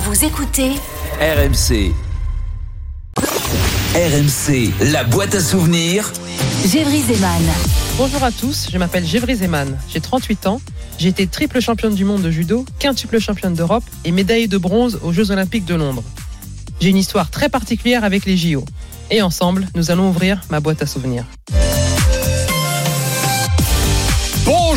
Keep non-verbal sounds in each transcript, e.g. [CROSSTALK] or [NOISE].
Vous écoutez RMC. RMC, la boîte à souvenirs. Gévry Zeman. Bonjour à tous, je m'appelle Gévry Zeman, j'ai 38 ans, j'ai été triple championne du monde de judo, quintuple championne d'Europe et médaillée de bronze aux Jeux Olympiques de Londres. J'ai une histoire très particulière avec les JO. Et ensemble, nous allons ouvrir ma boîte à souvenirs.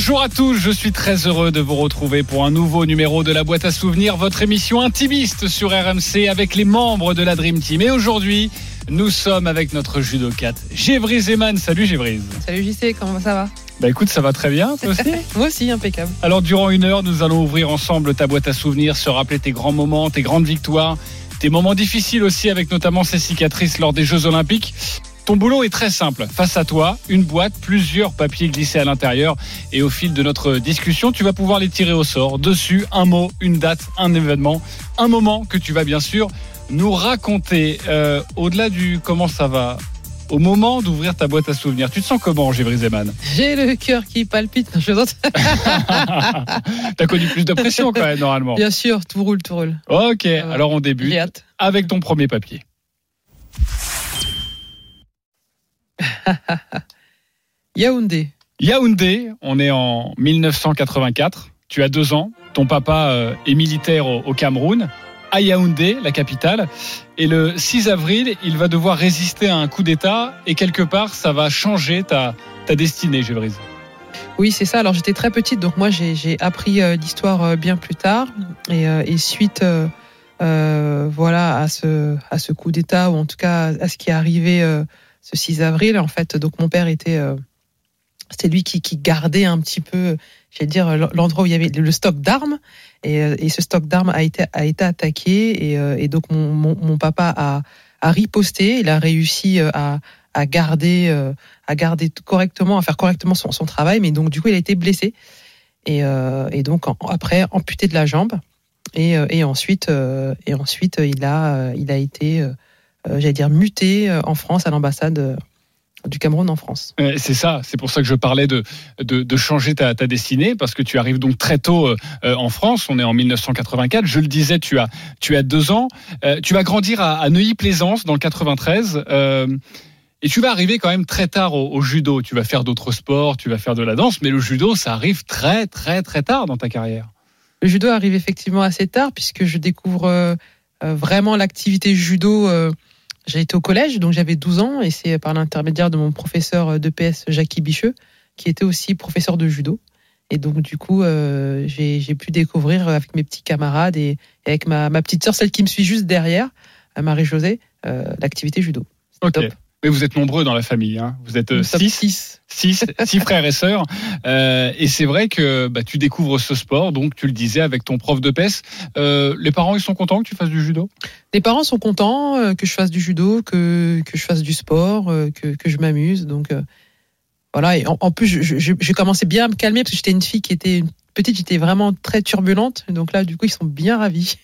Bonjour à tous, je suis très heureux de vous retrouver pour un nouveau numéro de la boîte à souvenirs, votre émission intimiste sur RMC avec les membres de la Dream Team. Et aujourd'hui, nous sommes avec notre judocate Gévry Zeman. Salut Gévry. Salut JC, comment ça va? Bah écoute, ça va très bien, toi aussi? [LAUGHS] Moi aussi, impeccable. Alors durant une heure, nous allons ouvrir ensemble ta boîte à souvenirs, se rappeler tes grands moments, tes grandes victoires, tes moments difficiles aussi avec notamment ces cicatrices lors des Jeux Olympiques. Ton boulot est très simple. Face à toi, une boîte, plusieurs papiers glissés à l'intérieur. Et au fil de notre discussion, tu vas pouvoir les tirer au sort. Dessus, un mot, une date, un événement, un moment que tu vas bien sûr nous raconter. Euh, Au-delà du comment ça va, au moment d'ouvrir ta boîte à souvenirs, tu te sens comment, Gévry Zeman J'ai le cœur qui palpite. [LAUGHS] Je. [LAUGHS] T'as connu plus de pression quand même, normalement. Bien sûr, tout roule, tout roule. Ok, va. alors on débute avec ton premier papier. [LAUGHS] Yaoundé. Yaoundé, on est en 1984. Tu as deux ans. Ton papa euh, est militaire au, Cameroun, à Yaoundé, la capitale. Et le 6 avril, il va devoir résister à un coup d'État. Et quelque part, ça va changer ta, ta destinée, Gévrise. Oui, c'est ça. Alors j'étais très petite, donc moi j'ai j'ai appris euh, l'histoire euh, bien plus tard. Et, euh, et suite, voilà, à ce à ce coup d'État ou en tout cas à ce qui est arrivé ce 6 avril, en fait, donc mon père était euh, c'était lui qui, gardait un petit peu, j'allais dire, l'endroit où il y avait le stock d'armes. Et, euh, et ce stock d'armes a été, a été attaqué. Et, euh, et donc, mon, mon, papa a, a riposté. Il a réussi euh, à, à garder, à garder correctement, à faire correctement son, travail. Mais donc, du coup, il a été blessé. Et, et donc, après, amputé de la jambe. Et, et ensuite, et ensuite, il a, il a été, j'allais dire, muté euh, en France, à l'ambassade euh, du Cameroun en France. Euh, C'est ça, c'est pour ça que je parlais de, de, de changer ta, ta destinée, parce que tu arrives donc très tôt euh, euh, en France, on est en 1984, je le disais, tu as, tu as deux ans, Euh, tu vas grandir à, à Neuilly-Plaisance dans le 93, euh, et tu vas arriver quand même très tard au, au judo, tu vas faire d'autres sports, tu vas faire de la danse, mais le judo, ça arrive très très très tard dans ta carrière. Le judo arrive effectivement assez tard puisque je découvre euh, euh, vraiment l'activité judo. euh, j'ai été au collège, donc j'avais 12 ans, et c'est par l'intermédiaire de mon professeur de PS, Jackie Bicheux, qui était aussi professeur de judo. Et donc, du coup, euh, j'ai pu découvrir avec mes petits camarades et, et avec ma, ma petite sœur, celle qui me suit juste derrière, Marie-Josée, euh, l'activité judo. Ok. top. Mais vous êtes nombreux dans la famille, hein. vous êtes euh, six. six. six, six frères et sœurs. Euh, et c'est vrai que bah, tu découvres ce sport, donc tu le disais avec ton prof de PES. Euh, les parents, ils sont contents que tu fasses du judo? Les parents sont contents que je fasse du judo, que, que je fasse du sport, que, que je m'amuse. Donc voilà. Et en, en plus, j'ai commencé bien à me calmer parce que j'étais une fille qui était petite, j'étais vraiment très turbulente. Donc là, du coup, ils sont bien ravis.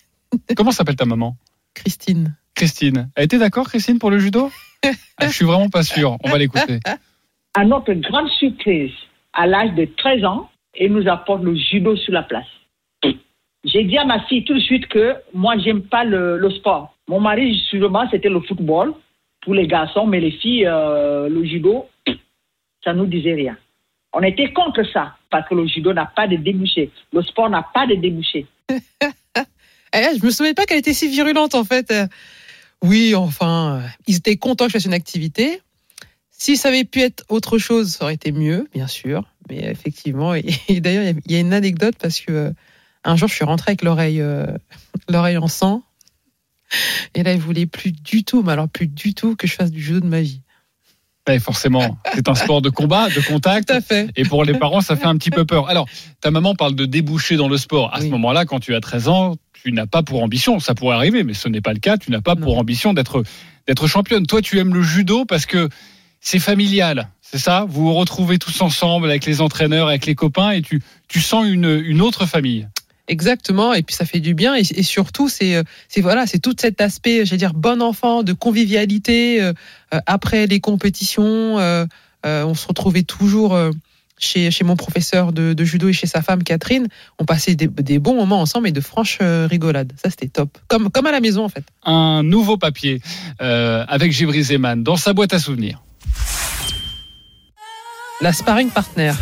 Comment s'appelle ta maman? Christine. Christine. Elle était d'accord, Christine, pour le judo? Ah, Je suis vraiment pas sûr. On va l'écouter. à notre grande surprise, à l'âge de 13 ans, et nous apporte le judo sur la place. J'ai dit à ma fille tout de suite que moi, j'aime pas le, le sport. Mon mari, sûrement, c'était le football pour les garçons, mais les filles, euh, le judo, ça nous disait rien. On était contre ça, parce que le judo n'a pas de débouché. Le sport n'a pas de débouché. [LAUGHS] Eh, je me souvenais pas qu'elle était si virulente en fait. Oui, enfin, euh, ils étaient contents que je fasse une activité. Si ça avait pu être autre chose, ça aurait été mieux, bien sûr. Mais effectivement, et, [LAUGHS] et d'ailleurs, il y a- il y, a une anecdote parce que euh, un jour, je suis rentrée avec l'oreille, euh, [LAUGHS] l'oreille en sang. Et là, il voulait plus du tout, mais alors plus du tout que je fasse du judo de ma vie. Ouais, forcément, c'est un sport de combat, de contact. Tout à fait. Et pour les parents, ça fait un petit peu peur. Alors, ta maman parle de déboucher dans le sport. À ce moment-là, quand tu as 13 ans, tu n'as pas pour ambition, ça pourrait arriver, mais ce n'est pas le cas, tu n'as pas pour ambition d'être d'être championne. Toi, tu aimes le judo parce que c'est familial, c'est ça? Vous vous retrouvez tous ensemble avec les entraîneurs, avec les copains, et tu, tu sens une, une autre famille. Exactement, et puis ça fait du bien, et, et surtout c'est c'est voilà c'est tout cet aspect, j'allais dire bon enfant, de convivialité euh, après les compétitions. Euh, euh, on se retrouvait toujours euh, chez, chez mon professeur de, de, judo et chez sa femme Catherine. On passait des, des bons moments ensemble et de franches euh, rigolades. Ça c'était top, comme comme à la maison en fait. Un nouveau papier avec Gibri Zeman dans sa boîte à souvenirs. La sparring partner.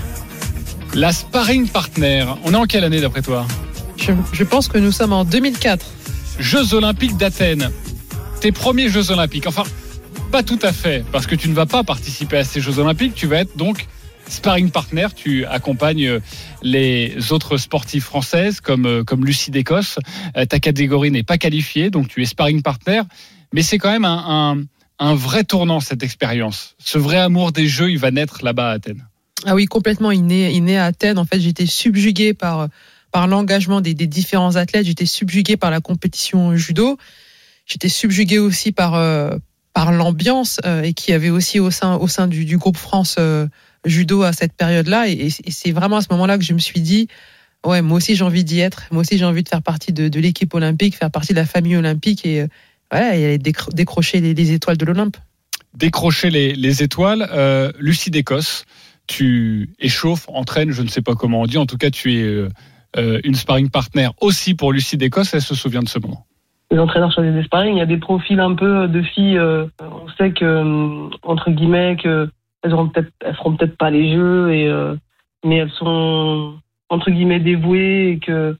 La sparring partner. On est en quelle année d'après toi? Je, je, pense que nous sommes en 2004. Jeux Olympiques d'Athènes. Tes premiers Jeux Olympiques. Enfin, pas tout à fait, parce que tu ne vas pas participer à ces Jeux Olympiques. Tu vas être donc sparring partner. Tu accompagnes les autres sportives françaises comme, comme Lucie d'Écosse. Ta catégorie n'est pas qualifiée, donc tu es sparring partner. Mais c'est quand même un, un vrai tournant cette expérience. Ce vrai amour des jeux, il va naître là-bas à Athènes. Ah oui, complètement. Il naît, il naît à Athènes. En fait, j'étais subjugué par par l'engagement des, différents athlètes. J'étais subjugué par la compétition judo. J'étais subjugué aussi par euh, par l'ambiance euh, et qui avait aussi au sein au sein du, groupe France euh, judo à cette période-là. Et, et c'est vraiment à ce moment-là que je me suis dit. Ouais, moi aussi j'ai envie d'y être. Moi aussi j'ai envie de faire partie de, de l'équipe olympique, faire partie de la famille olympique et Ouais, et décro décrocher les, les, étoiles de l'Olympe. Décrocher les, les étoiles. Euh, Lucie d'Écosse, tu échauffes, entraînes, je ne sais pas comment on dit, en tout cas tu es euh, une sparring partner aussi pour Lucie d'Écosse, elle se souvient de ce moment. Les entraîneurs choisissent des sparring, il y a des profils un peu de filles, euh, on sait que, euh, entre guillemets, que elles, auront elles feront peut-être pas les jeux, et, euh, mais elles sont, entre guillemets, dévouées et que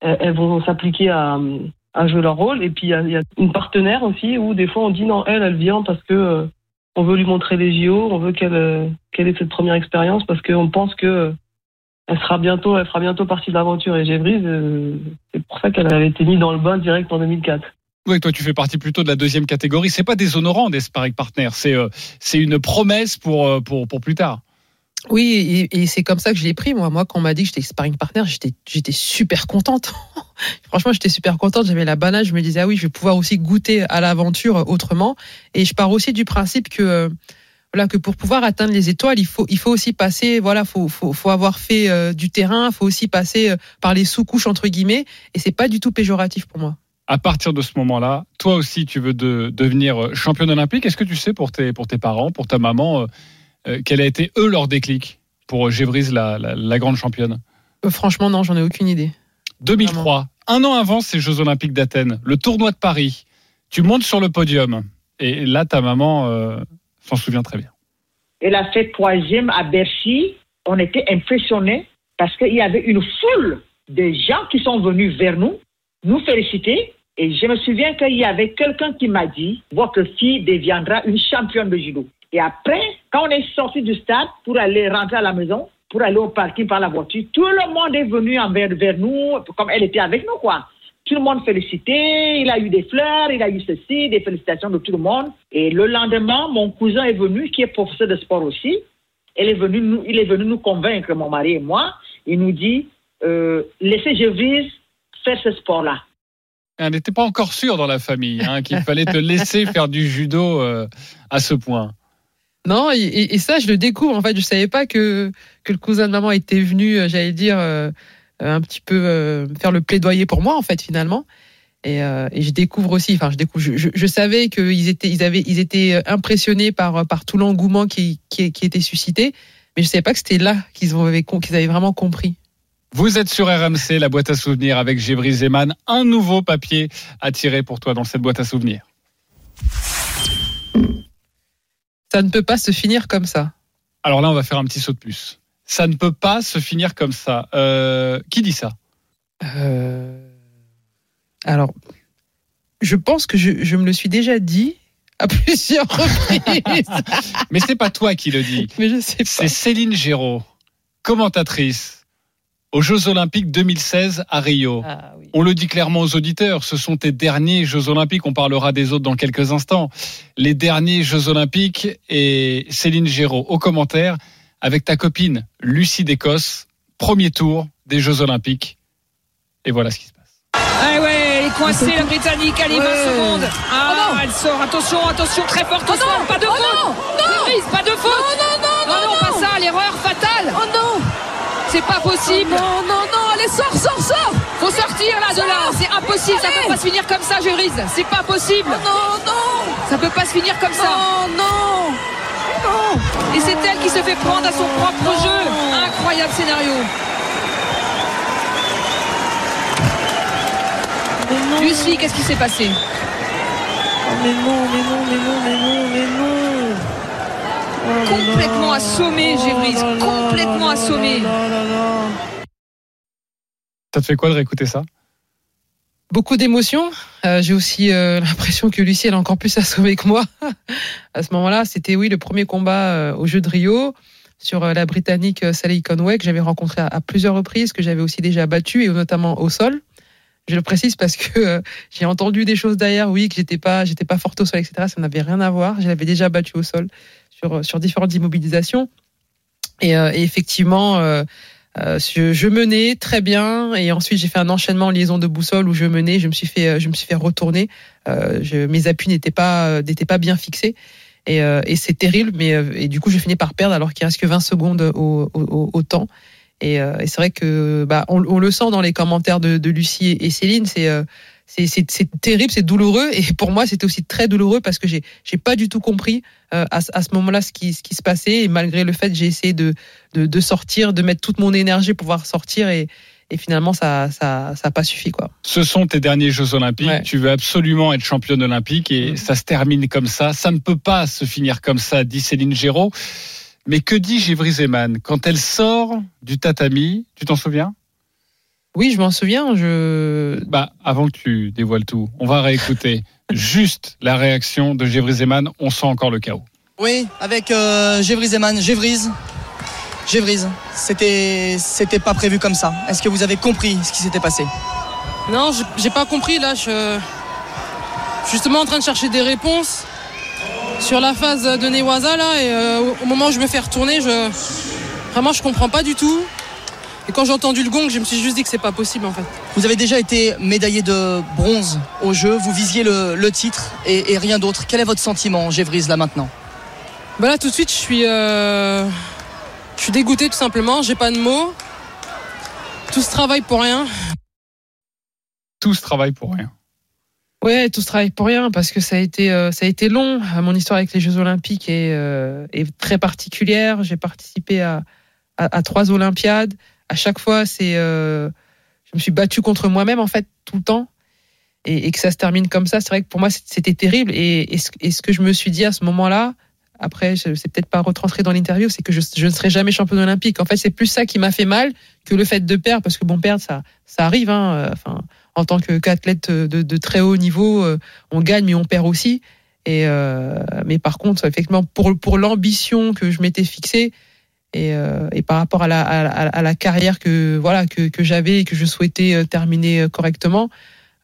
elles vont s'appliquer à à jouer leur rôle. Et puis il y a, une partenaire aussi où des fois on dit non, elle, elle vient parce que euh, on veut lui montrer les JO, on veut qu'elle euh, qu'elle ait cette première expérience parce qu'on pense que euh, elle sera bientôt, elle fera bientôt partie de l'aventure. Et Gévrise, c'est pour ça qu'elle avait été mise dans le bain direct en 2004. Oui, toi tu fais partie plutôt de la deuxième catégorie. C'est pas déshonorant des sparring partners, c'est c'est une promesse pour pour pour plus tard. Oui, et, c'est comme ça que je l'ai pris. Moi, quand on m'a dit que j'étais sparring partner, j'étais, j'étais super contente. [LAUGHS] Franchement, j'étais super contente. J'avais la banane. Je me disais, ah oui, je vais pouvoir aussi goûter à l'aventure autrement. Et je pars aussi du principe que, euh, voilà, que pour pouvoir atteindre les étoiles, il faut, il faut aussi passer, voilà, faut, faut, faut avoir fait euh, du terrain, faut aussi passer euh, par les sous-couches entre guillemets. Et c'est pas du tout péjoratif pour moi. À partir de ce moment-là, toi aussi, tu veux de, devenir championne olympique. Est-ce que tu sais pour tes, pour tes parents, pour ta maman? Euh, quel a été eux leur déclic pour Gévrise, la, la, la grande championne? Euh, Franchement, non, j'en ai aucune idée. 2003, Vraiment. un an avant ces Jeux Olympiques d'Athènes, le tournoi de Paris. Tu montes sur le podium et là, ta maman euh, s'en souvient très bien. Elle a fait troisième à Bercy. On était impressionnés parce qu'il y avait une foule de gens qui sont venus vers nous, nous féliciter. Et je me souviens qu'il y avait quelqu'un qui m'a dit Votre fille deviendra une championne de judo. Et après, quand on est sorti du stade pour aller rentrer à la maison, pour aller au parking par la voiture, tout le monde est venu envers, vers nous, comme elle était avec nous, quoi. Tout le monde félicité, il a eu des fleurs, il a eu ceci, des félicitations de tout le monde. Et le lendemain, mon cousin est venu, qui est professeur de sport aussi. Il est venu nous, il est venu nous convaincre, mon mari et moi. Il nous dit, euh, laissez Gévrise faire ce sport-là. Elle n'était pas encore sûre dans la famille hein, qu'il fallait te laisser faire du judo euh, à ce point. Non, et, ça, je le découvre. En fait, je savais pas que, que le cousin de maman était venu, j'allais dire, euh, un petit peu euh, faire le plaidoyer pour moi, en fait, finalement. Et, euh, je découvre aussi, enfin, je découvre, je, savais qu'ils étaient, ils avaient, ils étaient impressionnés par, par tout l'engouement qui, qui, était suscité, mais je savais pas que c'était là qu'ils qu'ils avaient vraiment compris. Vous êtes sur RMC, la boîte à souvenirs avec Gébry Zeman. Un nouveau papier à tirer pour toi dans cette boîte à souvenirs. Ça ne peut pas se finir comme ça. Alors là, on va faire un petit saut de plus. Ça ne peut pas se finir comme ça. Euh, qui dit ça? Euh... Alors, je pense que je, je, me le suis déjà dit à [LAUGHS] plusieurs reprises. Mais c'est pas toi qui le dis. [LAUGHS] Mais je sais pas. C'est Céline Géraud, commentatrice aux Jeux Olympiques 2016 à Rio. Ah, oui. On le dit clairement aux auditeurs, ce sont tes derniers Jeux Olympiques, on parlera des autres dans quelques instants. Les derniers Jeux Olympiques et Céline Géraud au commentaire avec ta copine Lucie d'Écosse, premier tour des Jeux Olympiques. Et voilà ce qui se passe. Ah ouais, elle est coincée la Britannique, allez, 20 Ouais. secondes. Ah, Oh non. elle sort, attention, attention, très fort, Oh non. pas de Oh faute. non. Non. Pas de faute. Non, non, non, non, non, pas non. ça, l'erreur fatale. Oh non C'est pas possible. Non, non, non, allez, sors, sors, sors Faut sortir là de là, c'est impossible, ça peut pas se finir comme ça, Gérise. C'est pas possible. Non, non Ça peut pas se finir comme ça. Non, non Non Et c'est elle qui se fait prendre à son propre Non. jeu. Incroyable scénario. Lucie, qu'est-ce qui s'est passé? Oh, Mais non, mais non, mais non, mais non, mais non. Complètement assommé, là complètement assommé. Ça te fait quoi de réécouter ça? Beaucoup d'émotions. Euh, J'ai aussi euh, [LAUGHS] l'impression que Lucie elle est encore plus assommée que moi. [LAUGHS] à ce moment-là, c'était oui le premier combat euh, au jeu de Rio sur euh, la Britannique euh, Sally Conway que j'avais rencontrée à, à plusieurs reprises, que j'avais aussi déjà battue et notamment au sol. Je le précise parce que euh, [LAUGHS] j'ai entendu des choses derrière, oui, que j'étais pas, j'étais pas forte au sol, etc. Ça n'avait rien à voir. Je l'avais déjà battue au sol sur différentes immobilisations. Et, euh, effectivement, euh, euh, je, je menais très bien et ensuite j'ai fait un enchaînement en liaison de boussole où je menais, je me suis fait, je me suis fait retourner. Je, mes appuis n'étaient pas, n'étaient pas bien fixés et, c'est terrible. Mais et du coup j'ai fini par perdre alors qu'il reste que 20 secondes au, temps. Et, c'est vrai que bah on, le sent dans les commentaires de, de Lucie et Céline, c'est c'est terrible, c'est douloureux et pour moi c'était aussi très douloureux parce que j'ai j'ai pas du tout compris euh, à, ce- à ce moment-là ce qui ce qui se passait et malgré le fait j'ai essayé de, de de sortir, de mettre toute mon énergie pour pouvoir sortir et et finalement ça ça ça a pas suffi quoi. Ce sont tes derniers Jeux Olympiques. Ouais. Tu veux absolument être championne olympique et Mm. ça se termine comme ça. Ça ne peut pas se finir comme ça, dit Céline Géraud. Mais que dit Gévry Zeman? Quand elle sort du tatami Tu t'en souviens? Oui, je m'en souviens, je Bah, avant que tu dévoiles tout, on va réécouter [LAUGHS] juste la réaction de Gévry Zeman. On sent encore le chaos. Oui, avec euh, Gévry Zeman. Gévrise. Gévrise. C'était, c'était pas prévu comme ça. Est-ce que vous avez compris ce qui s'était passé? Non, j'ai- pas compris là. Je suis justement en train de chercher des réponses sur la phase de Newaza là. Et euh, au- au moment où je me fais retourner, je vraiment je comprends pas du tout. Et quand j'ai entendu le gong, je me suis juste dit que c'est pas possible en fait. Vous avez déjà été médaillé de bronze au jeu. Vous visiez le, le titre et, et rien d'autre. Quel est votre sentiment, Gévrise, là maintenant? Bah là tout de suite, je suis euh, je suis dégoûté tout simplement. J'ai pas de mots. Tout ce travail pour rien. Tout ce travail pour rien. Ouais, tout ce travail pour rien parce que ça a été euh, ça a été long. Mon histoire avec les Jeux Olympiques est, euh, est très particulière. J'ai participé à, à, à trois Olympiades. À chaque fois, c'est euh, je me suis battue contre moi-même en fait tout le temps. Et, que ça se termine comme ça, c'est vrai que pour moi c'était terrible. Et, ce, que je me suis dit à ce moment-là, après, c'est peut-être pas retranscrit dans l'interview, c'est que je, ne serai jamais championne olympique. En fait, c'est plus ça qui m'a fait mal que le fait de perdre, parce que bon, perdre, ça, arrive. Hein, euh, enfin, en tant qu'athlète de, de très haut niveau, euh, on gagne mais on perd aussi. Mais par contre, effectivement, pour l'ambition que je m'étais fixée et, euh, et par rapport à la, à, la- à la carrière que voilà que, que j'avais et que je souhaitais euh, terminer euh, correctement,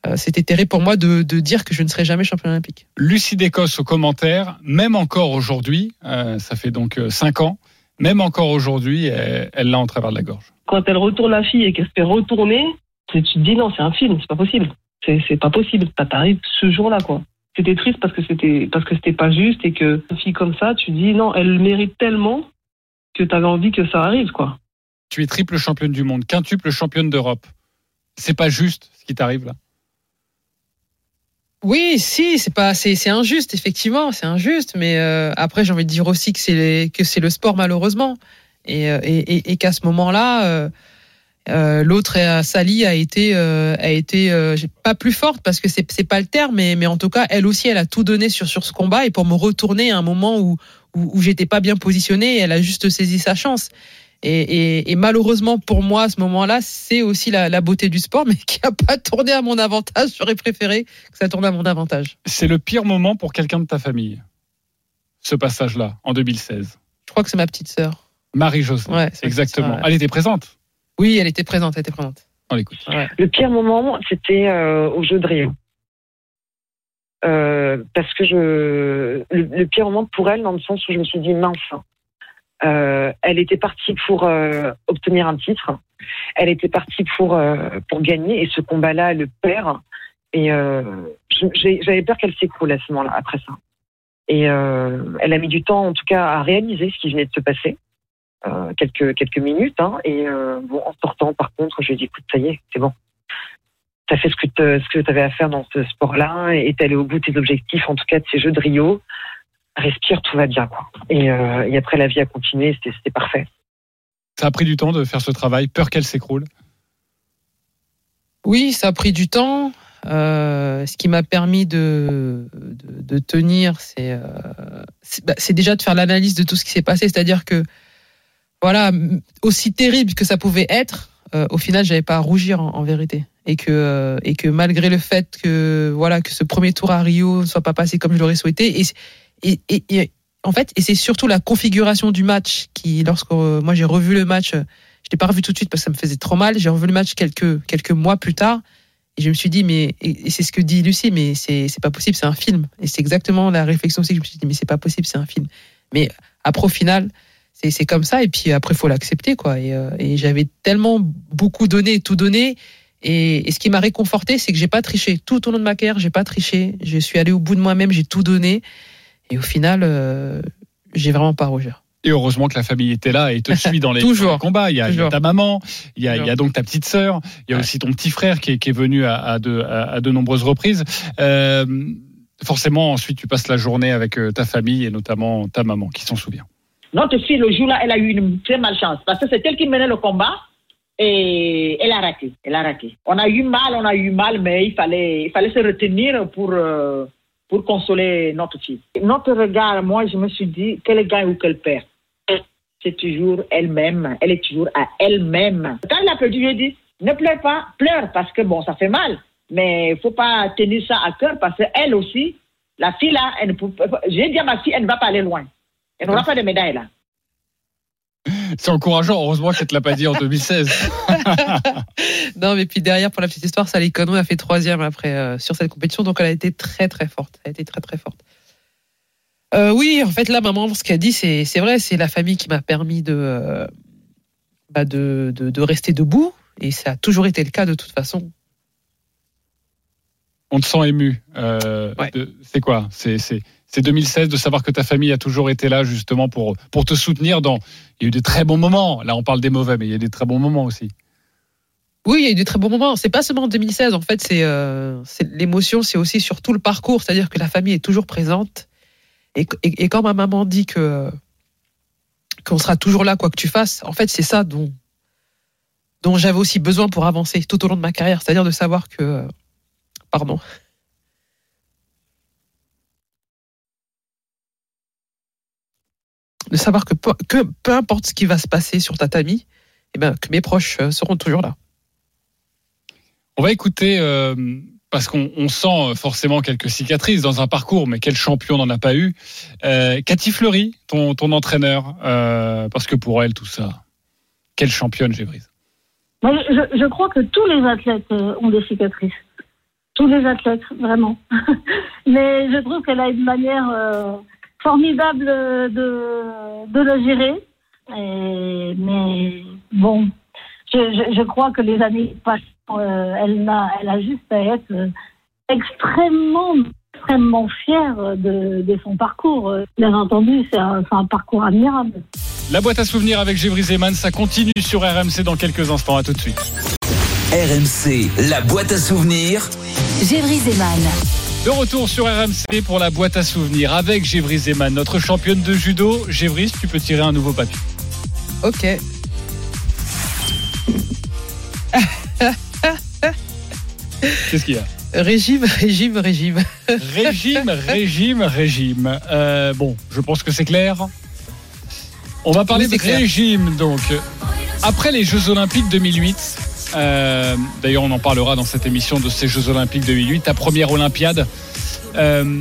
euh, c'était terrible pour moi de, de dire que je ne serais jamais championne olympique. Lucie Décosse au commentaire, même encore aujourd'hui, euh, ça fait donc 5 ans, même encore aujourd'hui, elle l'a en travers de la gorge. Quand elle retourne la fille et qu'elle se fait retourner, tu te dis non, c'est un film, c'est pas possible. C'est pas possible. Ça t'arrive ce jour-là, quoi. C'était triste parce que c'était parce que c'était pas juste et que une fille comme ça, tu dis non, elle le mérite tellement que t'avais envie que ça arrive, quoi. Tu es triple championne du monde, quintuple championne d'Europe. C'est pas juste ce qui t'arrive là. Oui, si, c'est pas, c'est, c'est injuste, effectivement, c'est injuste, mais euh, après j'ai envie de dire aussi que c'est que c'est le sport malheureusement, et euh, et, et, et qu'à ce moment-là, euh, euh, l'autre Sally a été euh, a été euh, pas plus forte parce que c'est c'est pas le terme, mais mais en tout cas elle aussi elle a tout donné sur sur ce combat et pour me retourner à un moment où où, où j'étais pas bien positionnée, elle a juste saisi sa chance. Et, et, et malheureusement pour moi à ce moment-là, c'est aussi la, la beauté du sport, [LAUGHS] mais qui a pas tourné à mon avantage. J'aurais préféré que ça tourne à mon avantage. C'est le pire moment pour quelqu'un de ta famille, ce passage-là, en 2016. Je crois que c'est ma petite sœur. Marie-Josée. Ouais, Exactement. petite sœur, ouais. Elle était présente? Oui, elle était présente, elle était présente. On l'écoute. Ouais. Le pire moment, c'était euh, au jeu de Rio. Euh, parce que je le, le pire moment pour elle dans le sens où je me suis dit mince euh, elle était partie pour euh, obtenir un titre elle était partie pour euh, pour gagner et ce combat-là, elle le perd. Et euh, j'avais peur qu'elle s'écroule à ce moment-là après ça. Et elle a mis du temps, en tout cas, à réaliser ce qui venait de se passer. Quelques quelques minutes. Hein, et bon, en sortant, par contre, je lui ai dit, écoute, ça y est, c'est bon. T'as fait ce que tu avais à faire dans ce sport-là et t'es allé au bout de tes objectifs, en tout cas de ces Jeux de Rio. Respire, tout va bien, quoi. Et, euh, et après, la vie a continué, c'était parfait. Ça a pris du temps de faire ce travail, peur qu'elle s'écroule. Oui, ça a pris du temps. Euh, ce qui m'a permis de, de, de tenir, c'est euh, bah, c'est déjà de faire l'analyse de tout ce qui s'est passé. C'est-à-dire que, voilà, aussi terrible que ça pouvait être, euh, au final, j'avais pas à rougir en, en vérité. Et que, euh, et que malgré le fait que, voilà, que ce premier tour à Rio ne soit pas passé comme je l'aurais souhaité, et, et, et, en fait, et c'est surtout la configuration du match qui, lorsque euh, moi j'ai revu le match, je l'ai pas revu tout de suite parce que ça me faisait trop mal. J'ai revu le match quelques quelques mois plus tard et je me suis dit mais et, c'est ce que dit Lucie mais c'est c'est pas possible, c'est un film et c'est exactement la réflexion aussi que je me suis dit mais c'est pas possible, c'est un film. Mais après au final c'est c'est comme ça et puis après faut l'accepter quoi et, euh, et j'avais tellement beaucoup donné, tout donné et, et ce qui m'a réconforté c'est que j'ai pas triché tout au long de ma carrière, j'ai pas triché, je suis allé au bout de moi-même, j'ai tout donné et au final euh, j'ai vraiment pas à rougir. Et heureusement que la famille était là et te [LAUGHS] suit dans les, Toujours. dans les combats. Il y, a, il y a Toujours. ta maman, il y a, il y a Toujours. donc ta petite sœur, il y a aussi ton petit frère qui est, qui est venu à, à, de, à, à de nombreuses reprises. Euh, forcément, ensuite, tu passes la journée avec euh, ta famille et notamment ta maman qui s'en souvient. Notre fille, le jour-là, elle a eu une très malchance parce que c'est elle qui menait le combat et elle a raté. Elle a raté. On a eu mal, on a eu mal, mais il fallait, il fallait se retenir pour, euh, pour consoler notre fille. Notre regard, moi, je me suis dit, qu'elle gagne ou qu'elle perd. C'est toujours elle-même. Elle est toujours à elle-même. Quand elle a perdu, je dit, ne pleure pas, pleure parce que bon, ça fait mal. Mais il faut pas tenir ça à cœur parce qu'elle aussi, la fille là, elle ne peut j'ai dit à ma fille, elle ne va pas aller loin. Elle n'aura pas de médaille là. C'est encourageant. Heureusement qu'elle te l'a pas dit en 2016. [LAUGHS] Non, mais puis derrière, pour la petite histoire, Sally Conway a fait troisième après euh, sur cette compétition, donc elle a été très très forte. Elle a été très très forte. Euh, oui, en fait, là, maman, ce qu'elle dit, c'est c'est vrai, c'est la famille qui m'a permis de, euh, bah, de, de, de rester debout, et ça a toujours été le cas de toute façon. On te sent ému. De- c'est quoi? C'est c'est- c'est 2016 de savoir que ta famille a toujours été là justement pour, pour te soutenir. Il y a eu des très bons moments. Là, on parle des mauvais, mais il y a des très bons moments aussi. Oui, il y a eu des très bons moments. C'est pas seulement en 2016. En fait, c'est euh, c'est- l'émotion, c'est aussi sur tout le parcours. C'est-à-dire que la famille est toujours présente. Et quand ma maman dit que qu'on sera toujours là, quoi que tu fasses, en fait, c'est ça dont dont j'avais aussi besoin pour avancer tout au long de ma carrière. C'est-à-dire de savoir que, pardon. De savoir que peu, que peu importe ce qui va se passer sur tatami, eh ben, que mes proches euh, seront toujours là. On va écouter, euh, parce qu'on on sent forcément quelques cicatrices dans un parcours, mais quel champion n'en a pas eu euh, Cathy Fleury, ton, ton entraîneur, euh, parce que pour elle, tout ça, quelle championne, Gévrise? Je, je crois que tous les athlètes euh, ont des cicatrices. Tous les athlètes, vraiment. [LAUGHS] Mais je trouve qu'elle a une manière euh, formidable de, de le gérer. Et- mais bon, je, je, je crois que les années passent. euh, elle, a, elle a juste à être euh, extrêmement, extrêmement fière de, de son parcours. Bien entendu, c'est un, parcours admirable. La boîte à souvenirs avec Gévrise Eman, ça continue sur RMC dans quelques instants. À tout de suite. RMC, la boîte à souvenirs. Gévry Zeman. De retour sur RMC pour la boîte à souvenirs avec Gévry Zeman, notre championne de judo. Gévrise, tu peux tirer un nouveau papier. Ok. Qu'est-ce qu'il y a? Régime, régime, régime. Régime, régime, régime. Euh, bon, je pense que c'est clair. On va parler Oui, de clair. régime, donc. Après les Jeux Olympiques 2008, euh, d'ailleurs on en parlera dans cette émission de ces Jeux Olympiques 2008, ta première Olympiade, euh,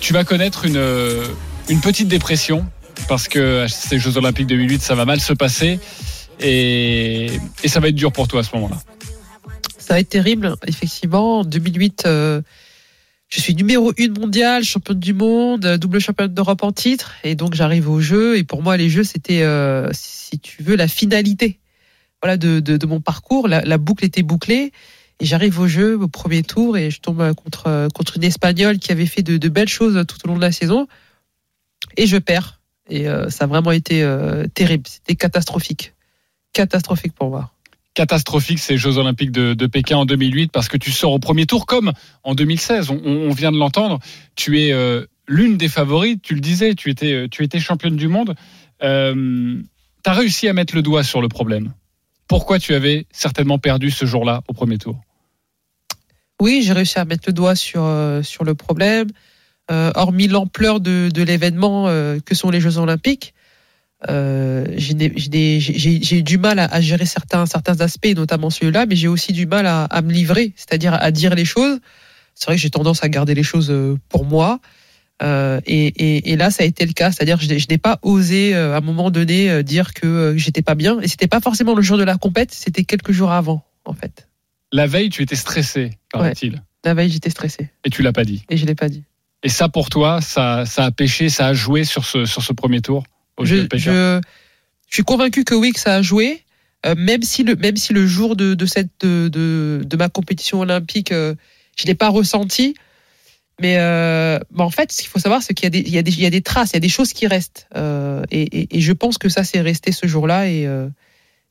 tu vas connaître une, euh, une petite dépression parce que ces Jeux Olympiques 2008, ça va mal se passer et, ça va être dur pour toi à ce moment-là. Ça va être terrible, effectivement. En 2008, euh, je suis numéro une mondiale, championne du monde, double championne d'Europe en titre. Et donc, j'arrive aux Jeux. Et pour moi, les Jeux, c'était, si tu veux, la finalité. Voilà de, mon parcours. La, boucle était bouclée. Et j'arrive au jeu au premier tour et je tombe contre contre une espagnole qui avait fait de, belles choses tout au long de la saison et je perds. Et euh, ça a vraiment été euh, terrible. C'était catastrophique, catastrophique pour moi catastrophique ces Jeux Olympiques de, Pékin en 2008 parce que tu sors au premier tour comme en 2016. On, vient de l'entendre. Tu es euh, l'une des favorites. Tu le disais. Tu étais, tu étais championne du monde. Euh, tu as réussi à mettre le doigt sur le problème. Pourquoi tu avais certainement perdu ce jour-là au premier tour? Oui, j'ai réussi à mettre le doigt sur, euh, sur le problème. Euh, hormis l'ampleur de, de l'événement que sont les Jeux Olympiques, euh, j'ai eu du mal à, à, gérer certains, certains aspects, notamment celui-là, mais j'ai aussi du mal à, à me livrer, c'est-à-dire à dire les choses. C'est vrai que j'ai tendance à garder les choses euh, pour moi. Euh, et, et, et, là, ça a été le cas, c'est-à-dire que je, je n'ai pas osé euh, à un moment donné dire que j'étais pas bien. Et c'était pas forcément le jour de la compète, c'était quelques jours avant, en fait. La veille, tu étais stressé, paraît-il. Ouais, la veille, j'étais stressé. Et tu l'as pas dit. Et je l'ai pas dit. Et ça, pour toi, ça, ça a pêché, ça a joué sur ce, sur ce premier tour je, je, je, suis convaincu que oui, que ça a joué. Euh, même si le même si le jour de, de cette de, de, de, ma compétition olympique, euh, je l'ai pas ressenti. Mais, euh, mais en fait, ce qu'il faut savoir, c'est qu'il y a des traces, il y a des choses qui restent. Euh, et, je pense que ça c'est resté ce jour-là et, euh,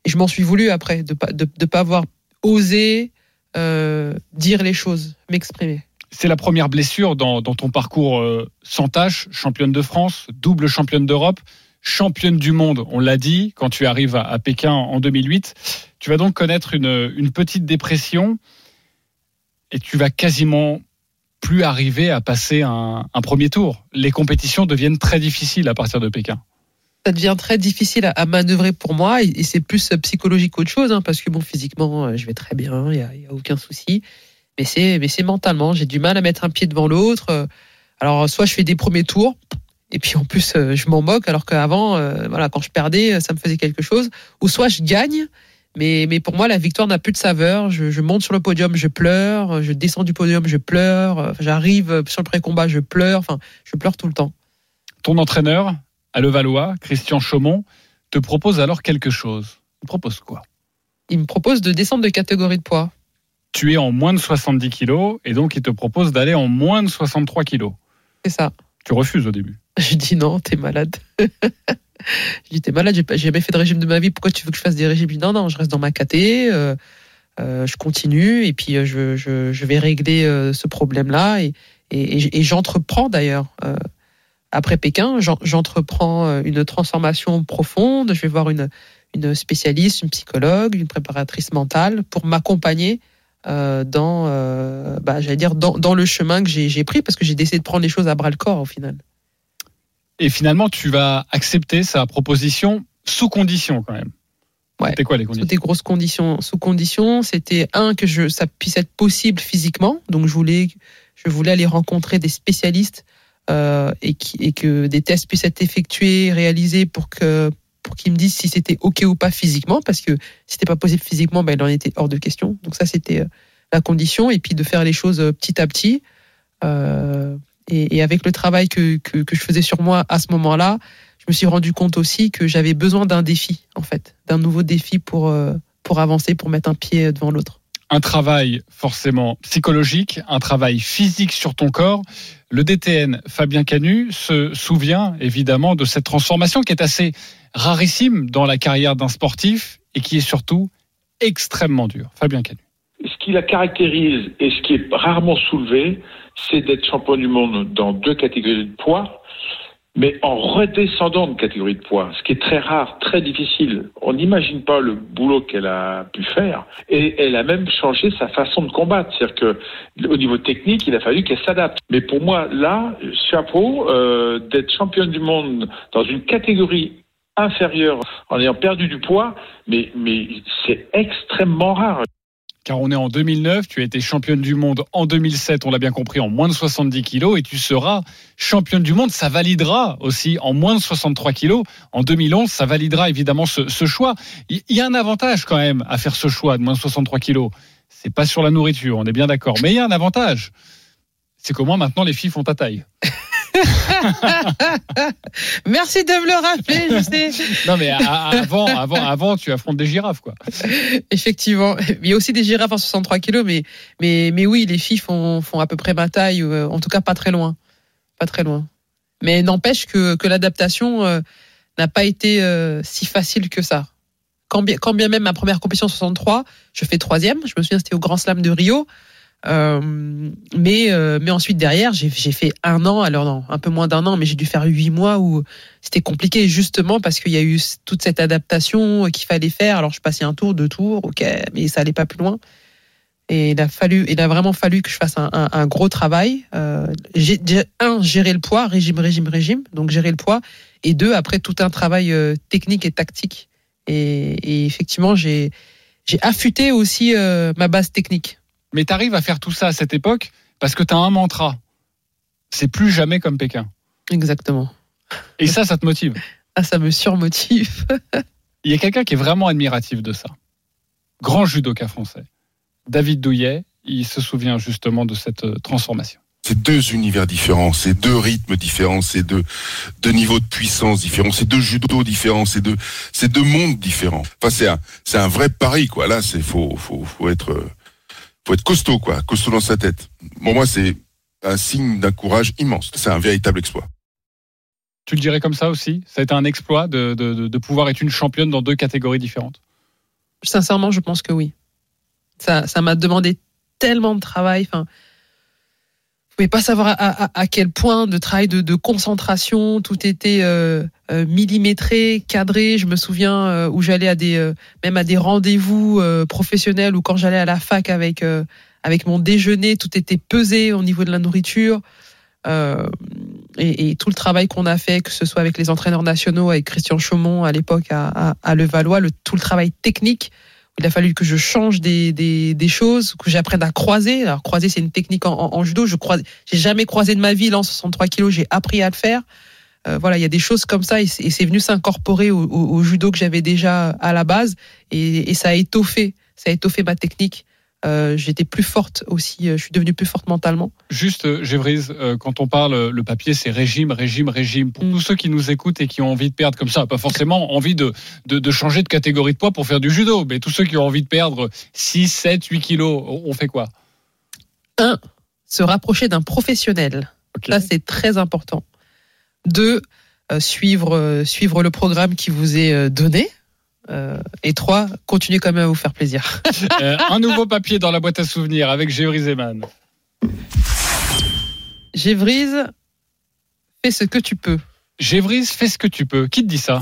je m'en suis voulu après de de pas avoir osé dire les choses, m'exprimer. C'est la première blessure dans, ton parcours sans tâche, championne de France, double championne d'Europe championne du monde, on l'a dit, quand tu arrives à, Pékin en 2008. Tu vas donc connaître une, petite dépression et tu vas quasiment plus arriver à passer un, premier tour. Les compétitions deviennent très difficiles à partir de Pékin. Ça devient très difficile à, manœuvrer pour moi et, c'est plus psychologique qu'autre chose, hein, parce que bon, physiquement, euh, je vais très bien, il n'y a, aucun souci. Mais c'est, mais c'est mentalement, j'ai du mal à mettre un pied devant l'autre. Alors, soit je fais des premiers tours, et puis en plus euh, je m'en moque alors qu'avant euh, voilà quand je perdais ça me faisait quelque chose ou soit je gagne mais mais pour moi la victoire n'a plus de saveur. Je, je, monte sur le podium je pleure. Je descends du podium je pleure. J'arrive sur le pré-combat je pleure. Enfin je pleure tout le temps. Ton entraîneur à Levallois Christian Chaumont te propose alors quelque chose. Il propose quoi? Il me propose de descendre de catégorie de poids. Tu es en moins de 70 kilos et donc il te propose d'aller en moins de 63 kilos. C'est ça. Tu refuses au début. Je dis non, t'es malade. [LAUGHS] je dis t'es malade, j'ai jamais fait de régime de ma vie, pourquoi tu veux que je fasse des régimes non, non, je reste dans ma caté, euh, euh, je continue et puis euh, je, vais régler ce problème-là et, j'entreprends d'ailleurs. Après Pékin, j'entreprends une transformation profonde, je vais voir une, spécialiste, une psychologue, une préparatrice mentale pour m'accompagner dans, bah, dire, dans, le chemin que j'ai pris parce que j'ai décidé de prendre les choses à bras le corps au final. Et finalement, tu vas accepter sa proposition sous condition quand même. Ouais. C'était quoi les conditions? Des grosses conditions. Sous condition, c'était un que je, ça puisse être possible physiquement. Donc je voulais, je voulais aller rencontrer des spécialistes euh, et, qui, et que des tests puissent être effectués, réalisés pour que pour qu'ils me disent si c'était ok ou pas physiquement, parce que si c'était pas possible physiquement, ben il en était hors de question. Donc ça c'était la condition, et puis de faire les choses petit à petit. Euh, et, et, avec le travail que, que, que, je faisais sur moi à ce moment-là, je me suis rendu compte aussi que j'avais besoin d'un défi, en fait, d'un nouveau défi pour, euh, pour avancer, pour mettre un pied devant l'autre. Un travail forcément psychologique, un travail physique sur ton corps. Le DTN Fabien Canu se souvient évidemment de cette transformation qui est assez rarissime dans la carrière d'un sportif et qui est surtout extrêmement dure. Fabien Canu. Ce qui la caractérise et ce qui est rarement soulevé, c'est d'être champion du monde dans deux catégories de poids, mais en redescendant de catégorie de poids, ce qui est très rare, très difficile. On n'imagine pas le boulot qu'elle a pu faire, et elle a même changé sa façon de combattre. C'est-à-dire que au niveau technique, il a fallu qu'elle s'adapte. Mais pour moi, là, chapeau euh, d'être championne du monde dans une catégorie inférieure en ayant perdu du poids, mais, mais c'est extrêmement rare car on est en 2009, tu as été championne du monde en 2007, on l'a bien compris, en moins de 70 kilos, et tu seras championne du monde, ça validera aussi en moins de 63 kilos. En 2011, ça validera évidemment ce, ce choix. Il y a un avantage quand même à faire ce choix de moins de 63 kilos. C'est pas sur la nourriture, on est bien d'accord, mais il y a un avantage. C'est comment maintenant les filles font ta taille. [LAUGHS] [LAUGHS] Merci de me le rappeler, je sais. Non, mais avant, avant, avant, tu affrontes des girafes, quoi. Effectivement. Il y a aussi des girafes à 63 kilos, mais, mais, mais oui, les filles font, font à peu près ma taille, ou, euh, en tout cas pas très loin. Pas très loin. Mais n'empêche que, que l'adaptation euh, n'a pas été euh, si facile que ça. Quand bien, quand bien même ma première compétition 63, je fais troisième. Je me souviens, c'était au Grand Slam de Rio. Euh, mais, euh, mais ensuite derrière, j'ai j'ai fait un an, alors non, un peu moins d'un an, mais j'ai dû faire huit mois où c'était compliqué justement parce qu'il y a eu toute cette adaptation qu'il fallait faire. Alors je passais un tour, deux tours, ok, mais ça allait pas plus loin. Et il a fallu, il a vraiment fallu que je fasse un, un- gros travail. Euh, j'ai- un, gérer le poids, régime, régime, régime, donc gérer le poids, et deux, après tout un travail euh, technique et tactique. Et, et effectivement, j'ai j'ai affûté aussi euh, ma base technique. Mais tu arrives à faire tout ça à cette époque parce que tu as un mantra. C'est plus jamais comme Pékin. Exactement. Et ça, ça te motive. Ah, ça me surmotive. Il y a quelqu'un qui est vraiment admiratif de ça. Grand judoka français. David Douillet, il se souvient justement de cette euh, transformation. C'est deux univers différents, c'est deux rythmes différents, c'est deux, deux niveaux de puissance différents, c'est deux judo différents, c'est deux, c'est deux mondes différents. Enfin, c'est un, c'est un vrai pari, quoi. Là, c'est, faut, faut, faut être, euh, faut être costaud, quoi. Costaud dans sa tête. Pour moi, c'est un signe d'un courage immense. C'est un véritable exploit. Tu le dirais comme ça aussi? Ça a été un exploit de, de- de- de pouvoir être une championne dans deux catégories différentes? Sincèrement, je pense que oui. Ça, ça m'a demandé tellement de travail. Enfin, pouvez pas savoir à, quel point de travail de, concentration, tout était euh, euh, millimétré, cadré. Je me souviens euh, où j'allais à des, même à des rendez-vous professionnels ou quand j'allais à la fac avec avec mon déjeuner, tout était pesé au niveau de la nourriture. Et, tout le travail qu'on a fait, que ce soit avec les entraîneurs nationaux, avec Christian Chaumont à l'époque à, à, à Levallois, le, tout le travail technique, il a fallu que je change des, des, choses, que j'apprenne à croiser. Alors croiser, c'est une technique en, judo. Je croise, j'ai jamais croisé de ma vie. Là, en 63 kilos, j'ai appris à le faire. Euh, voilà, il y a des choses comme ça et c'est venu s'incorporer au judo que j'avais déjà à la base et, et ça a étoffé, ça a étoffé ma technique. Euh, J'étais plus forte aussi. euh, Je suis devenue plus forte mentalement. Juste, euh, Gévrise, euh, quand on parle, le papier, c'est régime, régime, régime. Pour tous ceux qui nous écoutent et qui ont envie de perdre comme ça, pas forcément envie de, de, de changer de catégorie de poids pour faire du judo, mais tous ceux qui ont envie de perdre 6, 7, 8 kilos, on fait quoi? Un, se rapprocher d'un professionnel. Ça, c'est très important. Deux, euh, suivre, euh, suivre le programme qui vous est euh, donné. Euh, et trois, continuer quand même à vous faire plaisir. [LAUGHS] Euh, Un nouveau papier dans la boîte à souvenirs avec Gévrise Eman. Gévrise, fais ce que tu peux. Gévrise, fais ce que tu peux. Qui te dit ça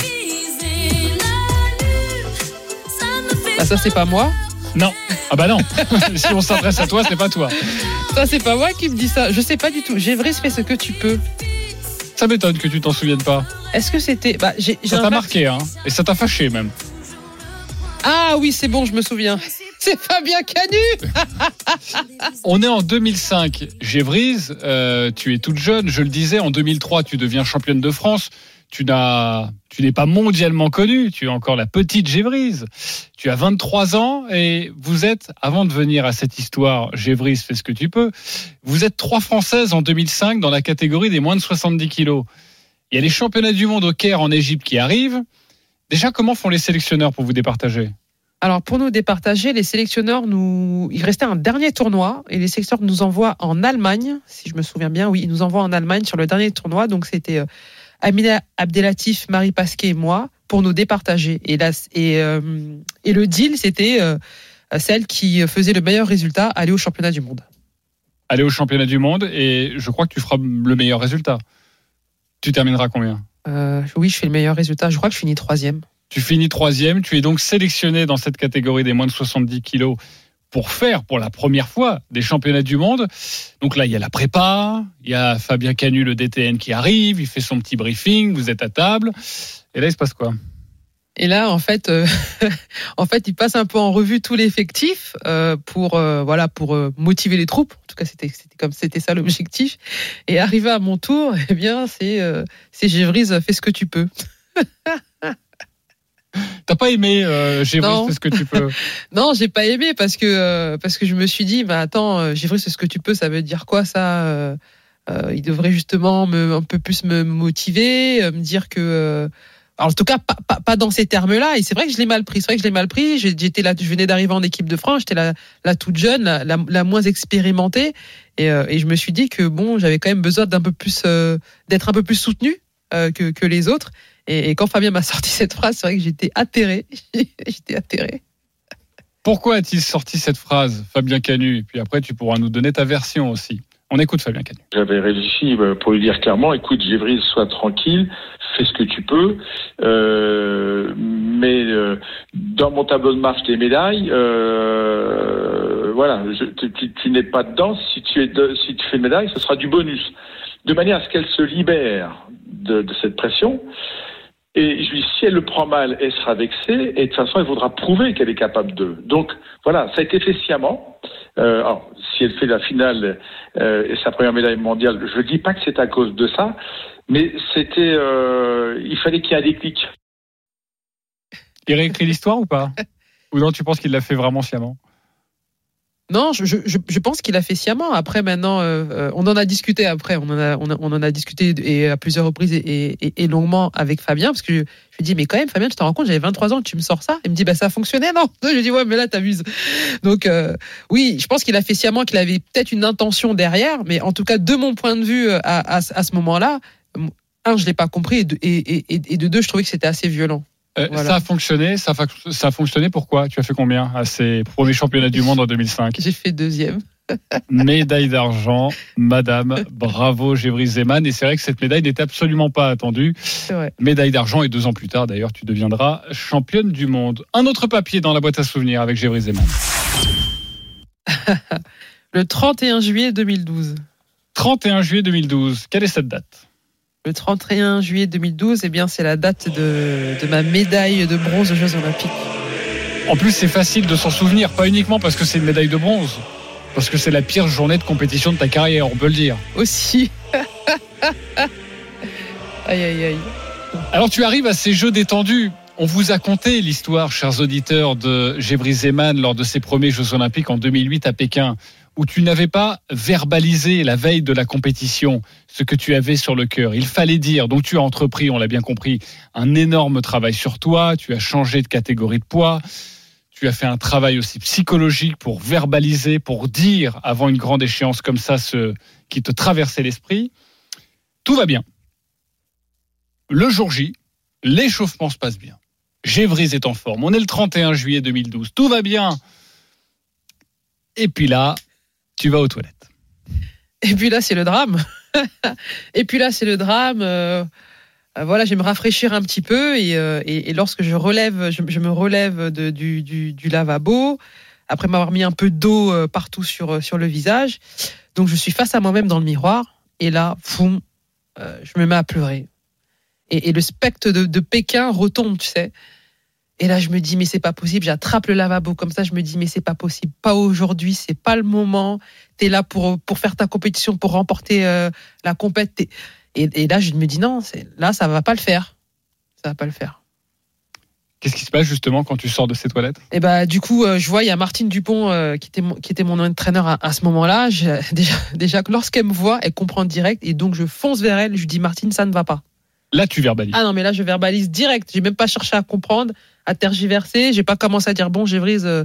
Ah, ça, c'est pas moi. Non. Ah bah non. [LAUGHS] si on s'adresse à toi, c'est pas toi. Ça, c'est pas moi qui me dis ça. Je sais pas du tout. Gévrise, fais ce que tu peux. Ça m'étonne que tu t'en souviennes pas. Est-ce que c'était. Bah, Ça t'a marqué, hein Et ça t'a fâché même. Ah oui, c'est bon, je me souviens. C'est Fabien Canu [LAUGHS] On est en 2005. Gévrise, euh, tu es toute jeune. Je le disais, en 2003, tu deviens championne de France. Tu n'as, tu n'es pas mondialement connue. Tu es encore la petite Gévrise. Tu as 23 ans et vous êtes, avant de venir à cette histoire, Gévrise, fais ce que tu peux. Vous êtes trois Françaises en 2005 dans la catégorie des moins de 70 kilos. Il y a les championnats du monde au Caire en Égypte qui arrivent. Déjà, comment font les sélectionneurs pour vous départager? Alors pour nous départager, les sélectionneurs nous, il restait un dernier tournoi et les sélectionneurs nous envoient en Allemagne, si je me souviens bien, oui, ils nous envoient en Allemagne sur le dernier tournoi. Donc c'était euh, Amina Abdelatif, Marie Pasquet et moi pour nous départager. Et là, et, euh, et le deal, c'était euh, celle qui faisait le meilleur résultat aller au championnat du monde. aller au championnat du monde et je crois que tu feras le meilleur résultat. Tu termineras combien? Euh, oui, je fais le meilleur résultat. Je crois que je finis troisième. Tu finis troisième, tu es donc sélectionné dans cette catégorie des moins de 70 kilos pour faire pour la première fois des championnats du monde. Donc là, il y a la prépa, il y a Fabien Canu, le DTN, qui arrive, il fait son petit briefing, vous êtes à table. Et là, il se passe quoi? Et là, en fait, euh, [LAUGHS] en fait, il passe un peu en revue tout l'effectif euh, pour euh, voilà pour motiver les troupes. En tout cas, c'était c'était comme c'était ça l'objectif. Et arrivé à mon tour, [LAUGHS] eh bien, c'est c'est Gévrise, fais ce que tu peux. [LAUGHS] T'as pas aimé euh, fais ce que tu peux Non, j'ai pas aimé parce que euh, parce que je me suis dit, bah attends, Gévrise, fais ce que tu peux. Ça veut dire quoi ça euh, il devrait justement me, un peu plus me motiver, me dire que. En tout cas, pas, dans ces termes-là. Et c'est vrai que je l'ai mal pris. C'est vrai que je l'ai mal pris. J'étais là, je venais d'arriver en équipe de France. J'étais la, toute jeune, la, moins expérimentée. Et, euh, et je me suis dit que bon, j'avais quand même besoin d'un peu plus, euh, d'être un peu plus soutenue euh, que, les autres. Et, et quand Fabien m'a [LAUGHS] sorti cette phrase, c'est vrai que j'étais atterrée. [LAUGHS] j'étais atterrée. Pourquoi a-t-il sorti cette phrase, Fabien Canu? Et puis après, tu pourras nous donner ta version aussi. On écoute Fabien Canu. J'avais réfléchi euh, pour lui dire clairement, écoute, Gévry, sois tranquille, fais ce que tu peux, euh, mais euh, dans mon tableau de marche des médailles, voilà, je- tu, tu- tu n'es pas dedans. Si tu si tu fais une médaille, ce sera du bonus, de manière à ce qu'elle se libère de cette pression. Et je lui dis, si elle le prend mal, elle sera vexée, et de toute façon, elle voudra prouver qu'elle est capable de. Donc, voilà, ça a été fait sciemment. Euh, alors, si elle fait la finale euh, et sa première médaille mondiale, je ne dis pas que c'est à cause de ça, mais c'était, euh, il fallait qu'il y ait un déclic. Il réécrit l'histoire ou pas? [LAUGHS] Ou non, tu penses qu'il l'a fait vraiment sciemment? Non, je, je, pense qu'il a fait sciemment. Après, maintenant, euh, euh, on en a discuté après. On en a, discuté à plusieurs reprises et, longuement avec Fabien parce que je, je lui dis mais quand même Fabien, tu te rends compte, j'avais 23 ans, tu me sors ça? Il me dit bah ça a fonctionné, non? [LAUGHS] Je lui dis ouais, mais là t'abuses. Donc euh, oui, je pense qu'il a fait sciemment, qu'il avait peut-être une intention derrière, mais en tout cas de mon point de vue à, à, ce moment-là, un, je l'ai pas compris et de, et, et- et- et de deux, je trouvais que c'était assez violent. Euh, Voilà. Ça a fonctionné. Ça a, fa- ça a fonctionné. Pourquoi? Tu as fait combien à ces premiers championnats du monde en 2005 J'ai fait deuxième. [LAUGHS] Médaille d'argent, Madame. Bravo, Gévry Zeman. Et c'est vrai que cette médaille n'était absolument pas attendue. Médaille d'argent et deux ans plus tard, d'ailleurs, tu deviendras championne du monde. Un autre papier dans la boîte à souvenirs avec Gévry Zeman. [LAUGHS] Le 31 juillet 2012. 31 juillet 2012. Quelle est cette date? Le 31 juillet 2012, eh bien, c'est la date de, de ma médaille de bronze aux Jeux Olympiques. En plus, c'est facile de s'en souvenir, pas uniquement parce que c'est une médaille de bronze, parce que c'est la pire journée de compétition de ta carrière, on peut le dire. Aussi. [LAUGHS] aïe, aïe, aïe. Alors tu arrives à ces jeux détendus. On vous a conté l'histoire, chers auditeurs, de Gévry Zeman lors de ses premiers Jeux Olympiques en 2008 à Pékin, où tu n'avais pas verbalisé la veille de la compétition ce que tu avais sur le cœur. Il fallait dire. Donc tu as entrepris, on l'a bien compris, un énorme travail sur toi. Tu as changé de catégorie de poids. Tu as fait un travail aussi psychologique pour verbaliser, pour dire avant une grande échéance comme ça ce qui te traversait l'esprit. Tout va bien. Le jour J, l'échauffement se passe bien. Gévry est en forme. On est le 31 juillet 2012. Tout va bien. Et puis là, tu vas aux toilettes. Et puis là, c'est le drame. [LAUGHS] et puis là, c'est le drame. euh, euh, voilà, je vais me rafraîchir un petit peu et, euh, lorsque je relève, je, me relève du, lavabo après m'avoir mis un peu d'eau partout sur sur le visage. Donc je suis face à moi-même dans le miroir et là, je me mets à pleurer. Et, le spectre de Pékin retombe, tu sais. Et là, je me dis, mais c'est pas possible. J'attrape le lavabo comme ça. Je me dis, mais c'est pas possible. Pas aujourd'hui. C'est pas le moment. T'es là pour, pour faire ta compétition, pour remporter euh, la compète. Et, et là, je me dis, non, là, ça va pas le faire. Ça va pas le faire. Qu'est-ce qui se passe justement quand tu sors de ces toilettes? Et bah, du coup, euh, je vois, il y a Martine Dupont euh, qui, était mon, qui était mon entraîneur à, à ce moment-là. [LAUGHS] Déjà, déjà que lorsqu'elle me voit, elle comprend direct. Et donc, je fonce vers elle. Je lui dis, Martine, ça ne va pas. Là, tu verbalises. Ah non, mais là, je verbalise direct. J'ai même pas cherché à comprendre, à tergiverser. J'ai pas commencé à dire bon, Gévrise, euh,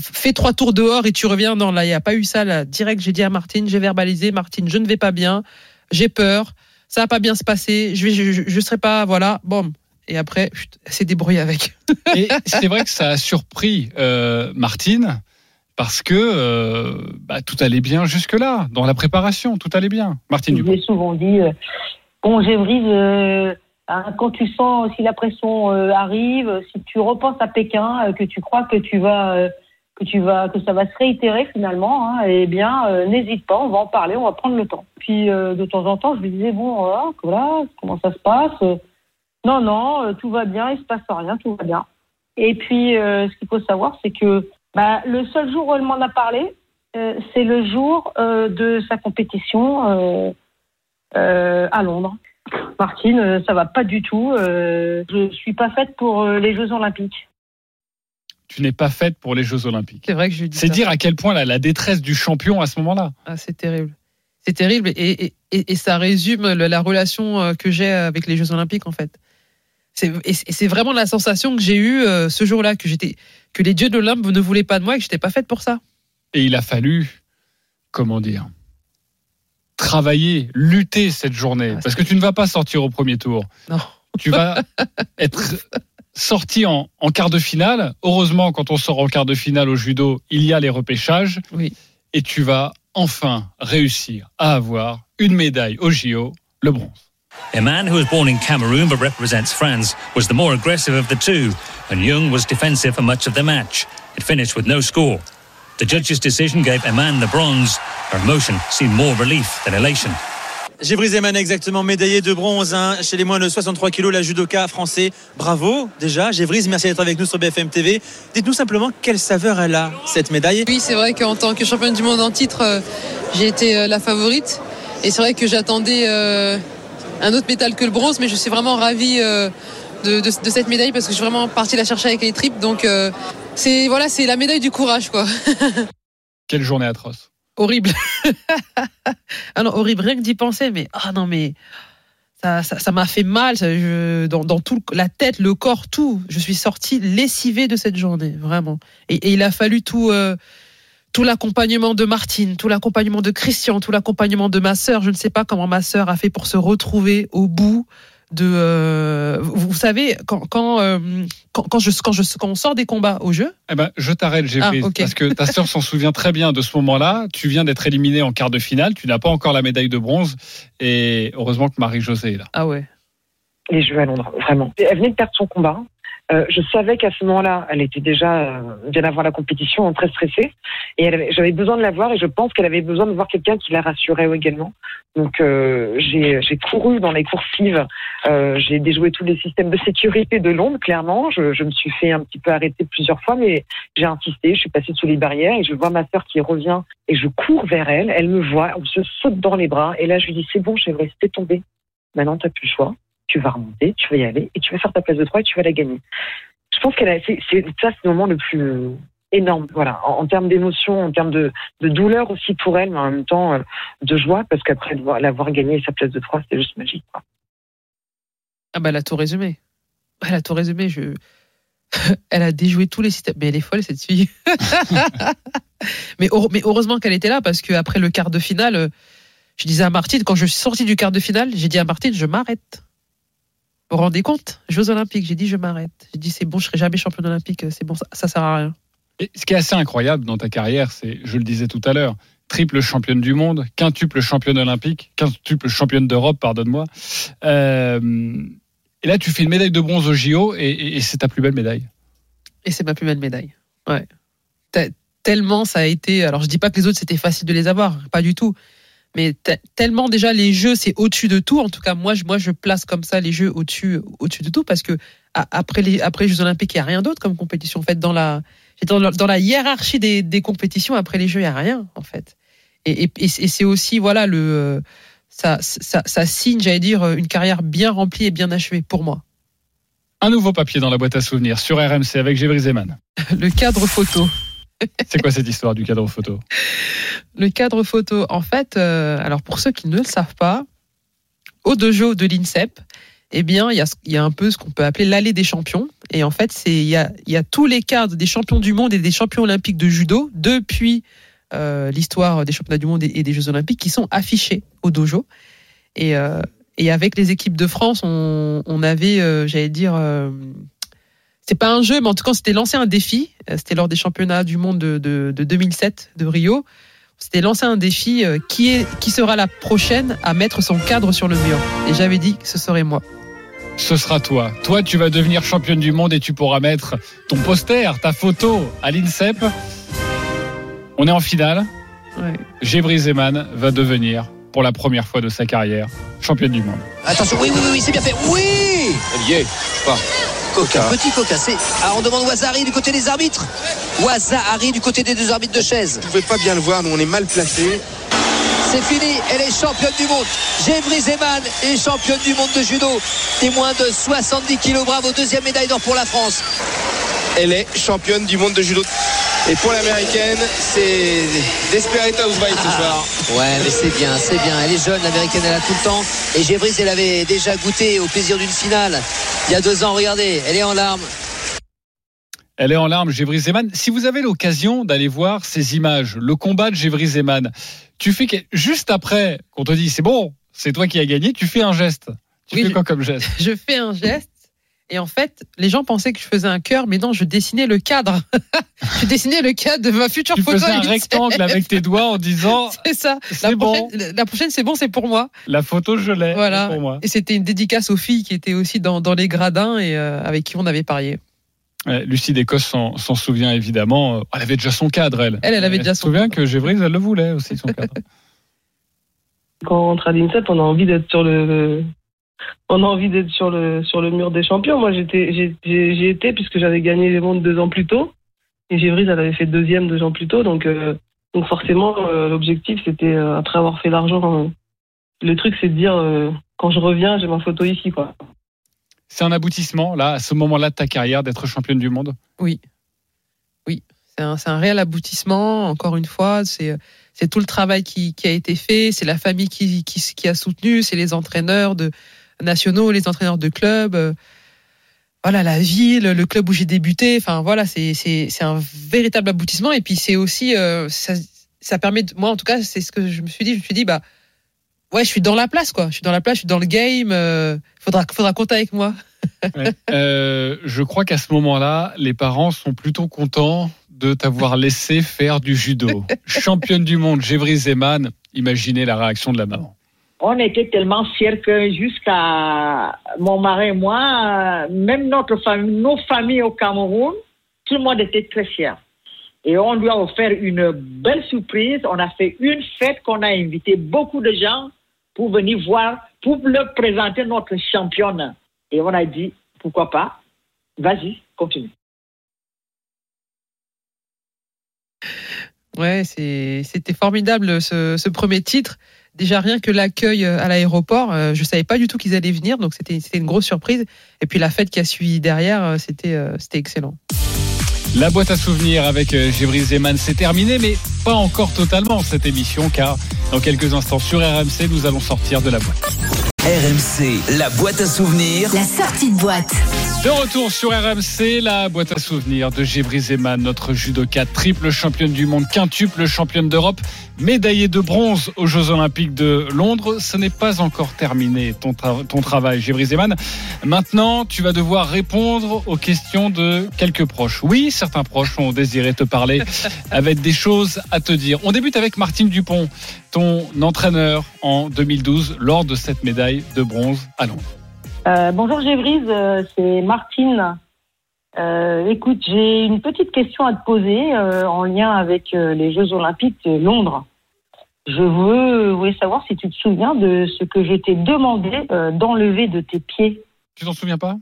fais trois tours dehors et tu reviens. Non, là, il y a pas eu ça. Là, direct, j'ai dit à Martine, j'ai verbalisé. Martine, je ne vais pas bien. J'ai peur. Ça va pas bien se passer. Je vais, je, je, je serai pas, voilà. Bon. Et après, s'est débrouillée avec. [LAUGHS] Et c'est vrai que ça a surpris euh, Martine parce que euh, bah, tout allait bien jusque-là, dans la préparation, tout allait bien. Martine Dupont. l'ai souvent dit. euh, bon, Gévrise, euh, hein, quand tu sens si la pression euh, arrive, si tu repenses à Pékin, euh, que tu crois que tu vas, euh, que tu vas, que ça va se réitérer finalement, hein, eh bien, n'hésite pas, on va en parler, on va prendre le temps. Puis de temps en temps, je lui disais bon, voilà, comment ça se passe. Non, non, tout va bien, il se passe rien, tout va bien. Et puis, ce qu'il faut savoir, c'est que bah, le seul jour où elle m'en a parlé, c'est le jour de sa compétition à Londres. Martine, euh, ça va pas du tout. Euh, je suis pas faite pour euh, les Jeux Olympiques. Tu n'es pas faite pour les Jeux Olympiques. C'est vrai que je lui dis C'est dire à quel point la, la détresse du champion à ce moment-là. Ah, c'est terrible. C'est terrible et, et, et, et ça résume le- la relation que j'ai avec les Jeux Olympiques en fait. C'est et c'est- et c'est vraiment la sensation que j'ai eue euh, ce jour-là que j'étais que les dieux de l'Olympe ne voulaient pas de moi et que j'étais pas faite pour ça. Et il a fallu, comment dire, travailler, lutter cette journée. Parce que tu ne vas pas sortir au premier tour. Non. Tu vas [LAUGHS] être sorti en, en quart de finale. Heureusement, quand on sort en quart de finale au judo, il y a les repêchages. Oui. Et tu vas enfin réussir à avoir une médaille au JO, le bronze. A man who was born in Cameroon but represents France was the more aggressive of the two, and Young was defensive for much of the match. It finished with no score. The judge's decision gave Eman the bronze. Her emotion seemed more relief than elation. Zeman, exactement, médaillé de bronze hein, chez les moins de 63 kilos, la judoka français. Bravo, déjà. Gévrise, merci d'être avec nous sur BFM TV. Dites-nous simplement quelle saveur elle a, cette médaille. Oui, c'est vrai qu'en tant que championne du monde en titre, euh, j'ai été euh, la favorite. Et c'est vrai que j'attendais euh, un autre métal que le bronze, mais je suis vraiment ravie euh, de, de- de cette médaille parce que je suis vraiment partie la chercher avec les tripes. Donc euh, c'est voilà, c'est la médaille du courage, quoi. [LAUGHS] Quelle journée atroce. Horrible. [LAUGHS] ah non, horrible, rien que d'y penser, mais ah non, mais ça ça- ça m'a fait mal ça, je- dans, dans tout la tête, le corps, tout. Je suis sortie lessivée de cette journée, vraiment. Et, et il a fallu tout. euh, tout l'accompagnement de Martine, tout l'accompagnement de Christian, tout l'accompagnement de ma sœur. Je ne sais pas comment ma sœur a fait pour se retrouver au bout de. euh, vous, savez, quand quand, euh, quand quand je quand je quand on sort des combats au jeu, Eh ben, je t'arrête, Gévry, Ah, ok. parce que ta sœur s'en souvient très bien de ce moment-là. Tu viens d'être éliminé en quart de finale. Tu n'as pas encore la médaille de bronze. Et heureusement que Marie-Josée est là. ah ouais. les Jeux à Londres, vraiment. Elle venait de perdre son combat. Euh, je savais qu'à ce moment-là, elle était déjà euh, bien avant la compétition, très stressée, et j'avais besoin de la voir, et je pense qu'elle avait besoin de voir quelqu'un qui la rassurait également. Donc euh, j'ai j'ai couru dans les coursives, euh, j'ai déjoué tous les systèmes de sécurité de Londres, clairement. Je, me suis fait un petit peu arrêter plusieurs fois, mais j'ai insisté, je suis passée sous les barrières, et je vois ma sœur qui revient, et je cours vers elle, elle me voit, on se saute dans les bras, et là je lui dis c'est bon, vais rester tomber. Maintenant, t'as plus le choix tu vas remonter, tu vas y aller et tu vas faire ta place de 3 et tu vas la gagner. Je pense qu'elle a, c'est, ça, c'est le moment le plus euh, énorme, voilà, en, termes d'émotion, en termes de, douleur aussi pour elle, mais en même temps euh, de joie, parce qu'après l'avoir gagné sa place de 3, c'était juste magique. Ah bah elle a tout résumé. Elle a tout résumé. Je... [LAUGHS] elle a déjoué tous les systèmes. Mais elle est folle cette fille. [LAUGHS] mais heureusement qu'elle était là parce qu'après le quart de finale, euh, je disais à Martine, quand je suis sortie du quart de finale, j'ai dit à Martine, je m'arrête. Vous vous rendez compte? Jeux Olympiques, j'ai dit je m'arrête. J'ai dit c'est bon, je serai jamais championne olympique, c'est bon, ça, ça sert à rien. Et ce qui est assez incroyable dans ta carrière, c'est, je le disais tout à l'heure, triple championne du monde, quintuple championne olympique, quintuple championne d'Europe, pardonne-moi. Euh, et là, tu fais une médaille de bronze au JO et, et- et c'est ta plus belle médaille. Et c'est ma plus belle médaille. Ouais. Te- Tellement ça a été. Alors je dis pas que les autres c'était facile de les avoir, pas du tout. Mais te- tellement déjà les jeux c'est au-dessus de tout. En tout cas moi je moi je place comme ça les jeux au-dessus au-dessus de tout parce que après les après les Jeux Olympiques il y a rien d'autre comme compétition. En fait dans la dans la, dans la hiérarchie des, des compétitions après les Jeux il y a rien en fait. Et, et, et c'est aussi voilà le ça, ça, ça signe j'allais dire une carrière bien remplie et bien achevée pour moi. Un nouveau papier dans la boîte à souvenirs sur RMC avec Gévry Zeman. [LAUGHS] Le cadre photo. C'est quoi cette histoire du cadre photo? Le cadre photo, en fait, euh, alors pour ceux qui ne le savent pas, au dojo de l'INSEP, eh bien, il y a, un peu ce qu'on peut appeler l'allée des champions. Et en fait, il y a, tous les cadres des champions du monde et des champions olympiques de judo depuis euh, l'histoire des championnats du monde et, des Jeux olympiques qui sont affichés au dojo. Et, euh, avec les équipes de France, on, avait, j'allais dire, c'est pas un jeu, mais en tout cas, c'était lancé un défi. Euh, C'était lors des championnats du monde de, de, de 2007 de Rio. C'était lancé un défi euh, qui, est, qui sera la prochaine à mettre son cadre sur le mur. Et j'avais dit que ce serait moi. Ce sera toi. Toi, tu vas devenir championne du monde et tu pourras mettre ton poster, ta photo à l'INSEP. On est en finale. Ouais. Zeman va devenir, pour la première fois de sa carrière, championne du monde. Attention, oui, oui, oui, oui, c'est bien fait. Oui Olivier, pas. Coca. Petit Coca, c'est. Ah, on demande Wazari du côté des arbitres. Wazari du côté des deux arbitres de chaise. Vous pouvez pas bien le voir, nous on est mal placés. C'est fini, elle est championne du monde. Gévry Zeman est championne du monde de judo. Des moins de 70 kilos. Bravo, deuxième médaille d'or pour la France. Elle est championne du monde de judo. Et pour l'américaine, c'est Desperate Housewives ce soir. Ouais, mais c'est bien, c'est bien. Elle est jeune, l'américaine, elle a tout le temps. Et Gévris, elle avait déjà goûté au plaisir d'une finale il y a deux ans. Regardez, elle est en larmes. Elle est en larmes, Gévry Zeman. Si vous avez l'occasion d'aller voir ces images, le combat de Gévry Zeman, tu fais que, juste après qu'on te dit c'est bon, c'est toi qui as gagné, tu fais un geste. Tu Oui, fais je- quoi comme geste? [LAUGHS] Je fais un geste. Et en fait, les gens pensaient que je faisais un cœur, mais non, je dessinais le cadre. [LAUGHS] je dessinais le cadre de ma future Tu photo. faisais un rectangle avec tes doigts en disant [LAUGHS] C'est ça. c'est La bon. prochaine, la prochaine, c'est bon, c'est pour moi. la photo je l'ai Voilà. c'est pour moi. Et c'était une dédicace aux filles qui étaient aussi dans, dans les gradins et euh, avec qui on avait parié. Ouais, Lucie d'Écosse s'en s'en souvient évidemment. Euh, Elle avait déjà son cadre, elle. Elle, elle avait déjà se souvient que Gévry, elle le voulait aussi, son cadre. [LAUGHS] Quand on rentre à l'INSEP, on a envie d'être sur le, on a envie d'être sur le sur le mur des champions. Moi, j'étais j'ai- j'ai j'y étais puisque j'avais gagné les mondes deux ans plus tôt et Gévry, elle avait fait deuxième deux ans plus tôt. Donc euh, donc forcément, euh, l'objectif c'était euh, après avoir fait l'argent, euh, le truc c'est de dire euh, quand je reviens, j'ai ma photo ici quoi. C'est un aboutissement, là, à ce moment-là de ta carrière, d'être championne du monde? Oui. Oui. C'est un, un réel aboutissement, encore une fois. C'est tout le travail qui, qui a été fait. C'est la famille qui, qui, a soutenu. C'est les entraîneurs de nationaux, les entraîneurs de clubs. euh, Voilà, la ville, le club où j'ai débuté. Enfin, voilà, c'est un véritable aboutissement. Et puis, c'est aussi. euh, ça, ça permet. moi, en tout cas, c'est ce que je me suis dit. Je me suis dit, bah. Ouais, je suis dans la place, quoi. Je suis dans la place, je suis dans le game. euh, faudra, faudra compter avec moi. [LAUGHS] Ouais. Euh, je crois qu'à ce moment-là, les parents sont plutôt contents de t'avoir laissé faire du judo. [LAUGHS] Championne du monde, Gévry Zeman, imaginez la réaction de la maman. On était tellement fiers que jusqu'à mon mari et moi, même notre famille, nos familles au Cameroun, tout le monde était très fier. Et on lui a offert une belle surprise. On a fait une fête qu'on a invité beaucoup de gens pour venir voir, pour leur présenter notre championne. Et on a dit, pourquoi pas, vas-y, continue. Ouais, c'était formidable ce, premier titre. Déjà rien que l'accueil euh, à l'aéroport, euh, je savais pas du tout qu'ils allaient venir, donc c'était une grosse surprise. Et puis la fête qui a suivi derrière, euh, c'était euh, c'était excellent. La boîte à souvenirs avec euh, Gévry Zeman, c'est terminé, mais pas encore totalement cette émission, car dans quelques instants sur RMC, nous allons sortir de la boîte. RMC, la boîte à souvenirs. La sortie de boîte. De retour sur RMC, la boîte à souvenirs de Gévry Zeman, notre judoka triple championne du monde, quintuple championne d'Europe, médaillée de bronze aux Jeux Olympiques de Londres. Ce n'est pas encore terminé ton, tra- ton travail, Gévry Zeman. Maintenant, tu vas devoir répondre aux questions de quelques proches. Oui, certains proches ont désiré te parler [LAUGHS] avec des choses à te dire. On débute avec Martine Dupont, ton entraîneur en 2012 lors de cette médaille de bronze à Londres. Euh, bonjour Gévrise, euh, c'est Martine. Euh, écoute, j'ai une petite question à te poser euh, en lien avec euh, les Jeux Olympiques de Londres. Je veux, voulais savoir si tu te souviens de ce que je t'ai demandé euh, d'enlever de tes pieds. Tu t'en souviens pas?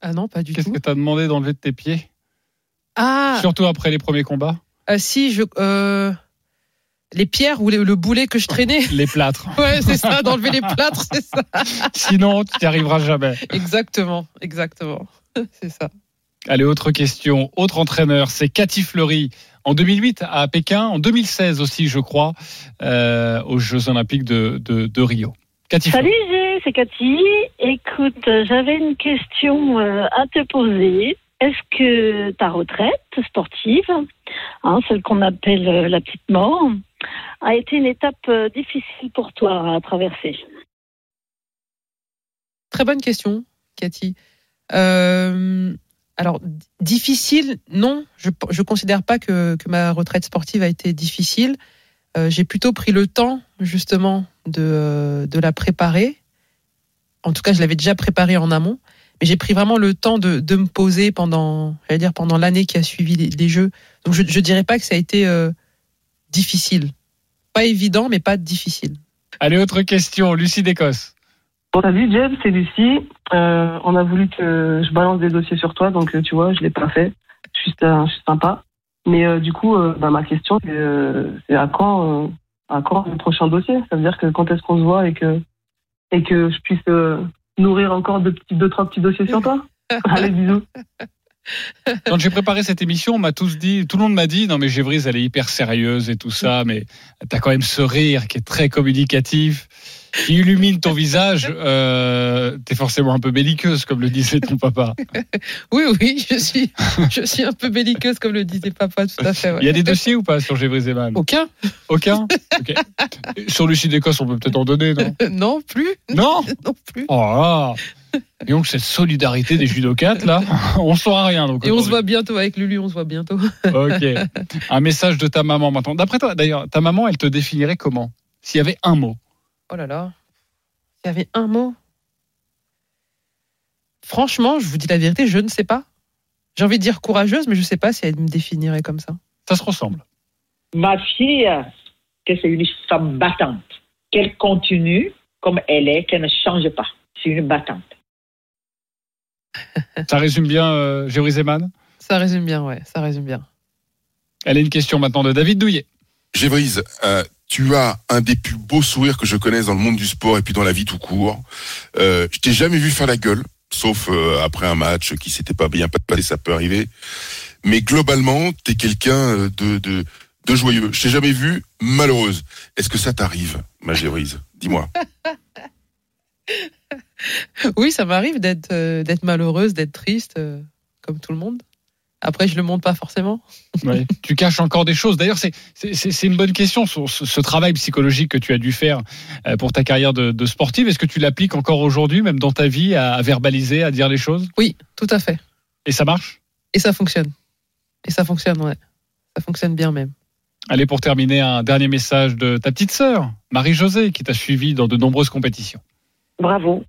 Ah non, pas du Qu'est-ce tout. que tu as demandé d'enlever de tes pieds? Ah, Surtout après les premiers combats? Euh, si je euh, les pierres ou les- le boulet que je traînais. Les plâtres. [LAUGHS] Ouais, c'est ça, d'enlever les plâtres, c'est ça. Sinon, tu n'y arriveras jamais. Exactement, exactement, c'est ça. Allez, autre question. Autre entraîneur, c'est Cathy Fleury. En 2008 à Pékin, en 2016 aussi, je crois, euh, aux Jeux Olympiques de, de, de Rio. Cathy Salut c'est Cathy. Écoute, j'avais une question euh, à te poser. Est-ce que ta retraite sportive, hein, celle qu'on appelle euh, la petite mort, a été une étape euh, difficile pour toi à traverser Très bonne question, Cathy. Euh, alors, difficile, non. Je ne considère pas que, ma retraite sportive a été difficile. Euh, J'ai plutôt pris le temps, justement, de, la préparer. En tout cas, je l'avais déjà préparée en amont. Mais j'ai pris vraiment le temps de, me poser pendant, dire, pendant l'année qui a suivi les, Jeux. Donc, je ne dirais pas que ça a été difficile. Pas évident, mais pas difficile. Allez, autre question. Lucie d'Écosse. Bon, salut Jeb, c'est Lucie. Euh, on a voulu que je balance des dossiers sur toi, donc euh, tu vois, je l'ai pas fait. Je suis, euh, je suis sympa. Mais euh, du coup, euh, bah, ma question, c'est euh, à quand, euh, à quand le prochain dossier? Ça veut dire que quand est-ce qu'on se voit et que et que je puisse euh, nourrir encore deux petits, deux trois petits dossiers sur toi? [LAUGHS] Allez, bisous. [LAUGHS] Quand j'ai préparé cette émission, on m'a tous dit, tout le monde m'a dit, non mais Gévrise, elle est hyper sérieuse et tout ça, mais t'as quand même ce rire qui est très communicatif, qui illumine ton visage. Euh, T'es forcément un peu belliqueuse, comme le disait ton papa. [LAUGHS] Oui, oui, je suis, je suis un peu belliqueuse, comme le disait papa, tout à fait. ouais. Il y a des dossiers ou pas sur Gévrise et Man Aucun. Aucun? [LAUGHS] Sur Lucie d'Écosse, on peut peut-être en donner, non? Non, plus. Non? Non plus. Oh là. [LAUGHS] Et donc cette solidarité des judokates là, [LAUGHS] on saura rien. Donc Et on se voit bientôt avec Lulu, on se voit bientôt. [LAUGHS] Ok. Un message de ta maman maintenant. D'après toi, d'ailleurs, ta maman, elle te définirait comment? S'il y avait un mot. Oh là là. Il y avait un mot. Franchement, je vous dis la vérité, je ne sais pas. J'ai envie de dire courageuse, mais je ne sais pas si elle me définirait comme ça. Ça se ressemble. Ma fille, que c'est une femme battante. Qu'elle continue comme elle est, qu'elle ne change pas. C'est une battante. Ça résume bien euh, Zeman Ça résume bien, ouais, ça résume bien. Elle a une question maintenant de David Douillet. Gévrise, euh, tu as un des plus beaux sourires que je connaisse dans le monde du sport et puis dans la vie tout court. Euh, je t'ai jamais vu faire la gueule, sauf euh, après un match qui s'était pas bien passé, ça peut arriver. Mais globalement, t'es quelqu'un euh, de, de, de joyeux. Je t'ai jamais vu malheureuse. Est-ce que ça t'arrive, ma Gévrise Dis-moi. [LAUGHS] [LAUGHS] Oui, ça m'arrive d'être euh, d'être malheureuse, d'être triste, euh, comme tout le monde. Après, je le montre pas forcément. [LAUGHS] Ouais. tu caches encore des choses. D'ailleurs, c'est c'est- c'est c'est une bonne question sur ce, ce travail psychologique que tu as dû faire euh, pour ta carrière de, de sportive. Est-ce que tu l'appliques encore aujourd'hui, même dans ta vie, à, à verbaliser, à dire les choses? Oui, tout à fait. Et ça marche? Et ça fonctionne. Et ça fonctionne, ouais. Ça fonctionne bien même. Allez, pour terminer, un dernier message de ta petite sœur, Marie-Josée, qui t'a suivi dans de nombreuses compétitions. Bravo.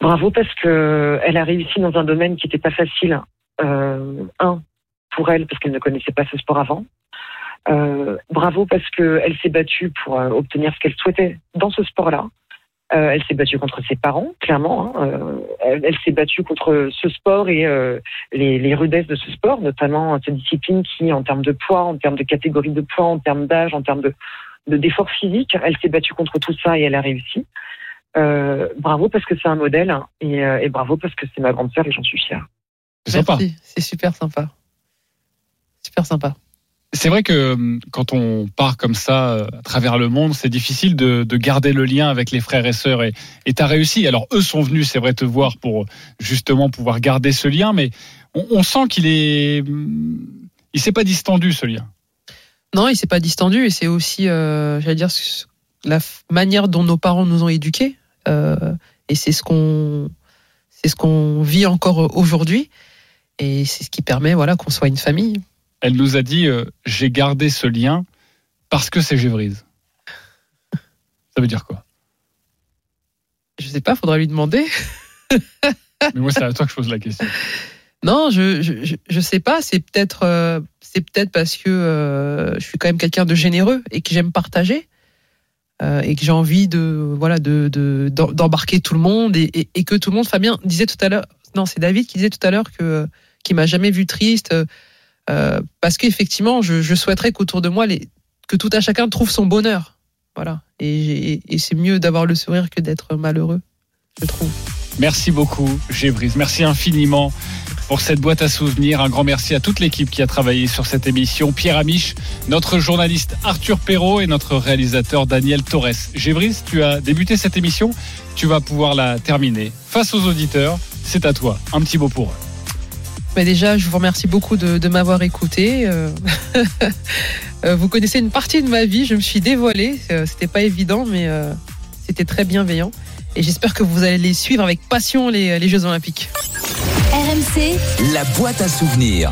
Bravo parce que elle a réussi dans un domaine qui n'était pas facile. Euh, un, pour elle, parce qu'elle ne connaissait pas ce sport avant. Euh, bravo parce qu'elle s'est battue pour euh, obtenir ce qu'elle souhaitait dans ce sport-là. Elle s'est battue contre ses parents, clairement. hein. Elle s'est battue contre ce sport et les, rudesses de ce sport, notamment cette discipline qui, en termes de poids, en termes de catégorie de poids, en termes d'âge, en termes de, de d'effort physique, elle s'est battue contre tout ça et elle a réussi. Euh, bravo parce que c'est un modèle et, euh, et bravo parce que c'est ma grande sœur et j'en suis fière. C'est sympa. C'est super sympa. Super sympa. C'est vrai que hum, quand on part comme ça euh, à travers le monde, c'est difficile de, de garder le lien avec les frères et sœurs. Et et t'as réussi. Alors eux sont venus, c'est vrai, te voir pour justement pouvoir garder ce lien, mais on, on sent qu'il est, hum, il s'est pas distendu ce lien. Non, il s'est pas distendu et c'est aussi, euh, j'allais dire, la manière dont nos parents nous ont éduqués. Euh, et c'est ce qu'on, c'est ce qu'on vit encore aujourd'hui. Et c'est ce qui permet, voilà, qu'on soit une famille. Elle nous a dit, euh, j'ai gardé ce lien parce que c'est Gévrise. [LAUGHS] Ça veut dire quoi? Je sais pas, faudra lui demander. [LAUGHS] Mais moi, c'est à toi que je pose la question. [LAUGHS] Non, je, je, je- je sais pas. C'est peut-être, euh, c'est peut-être parce que euh, je suis quand même quelqu'un de généreux et que j'aime partager euh, et que j'ai envie de, voilà, de, de- d'em- d'embarquer tout le monde et, et- que tout le monde. Fabien disait tout à l'heure. Non, c'est David qui disait tout à l'heure que qui m'a jamais vu triste euh, parce qu'effectivement, je, je souhaiterais qu'autour de moi, les, que tout à chacun trouve son bonheur. Voilà. Et- et c'est mieux d'avoir le sourire que d'être malheureux, je trouve. Merci beaucoup, Gévrise. Merci infiniment pour cette boîte à souvenirs. Un grand merci à toute l'équipe qui a travaillé sur cette émission. Pierre Amiche, notre journaliste Arthur Perrault et notre réalisateur Daniel Torres. Gévrise, tu as débuté cette émission. Tu vas pouvoir la terminer face aux auditeurs. C'est à toi. Un petit mot pour eux. Mais déjà, je vous remercie beaucoup de, m'avoir écouté. Euh, [LAUGHS] euh, vous connaissez une partie de ma vie, je me suis dévoilée. Euh, C'était pas évident, mais c'était très bienveillant. Et j'espère que vous allez les suivre avec passion les, les Jeux Olympiques. RMC, la boîte à souvenirs.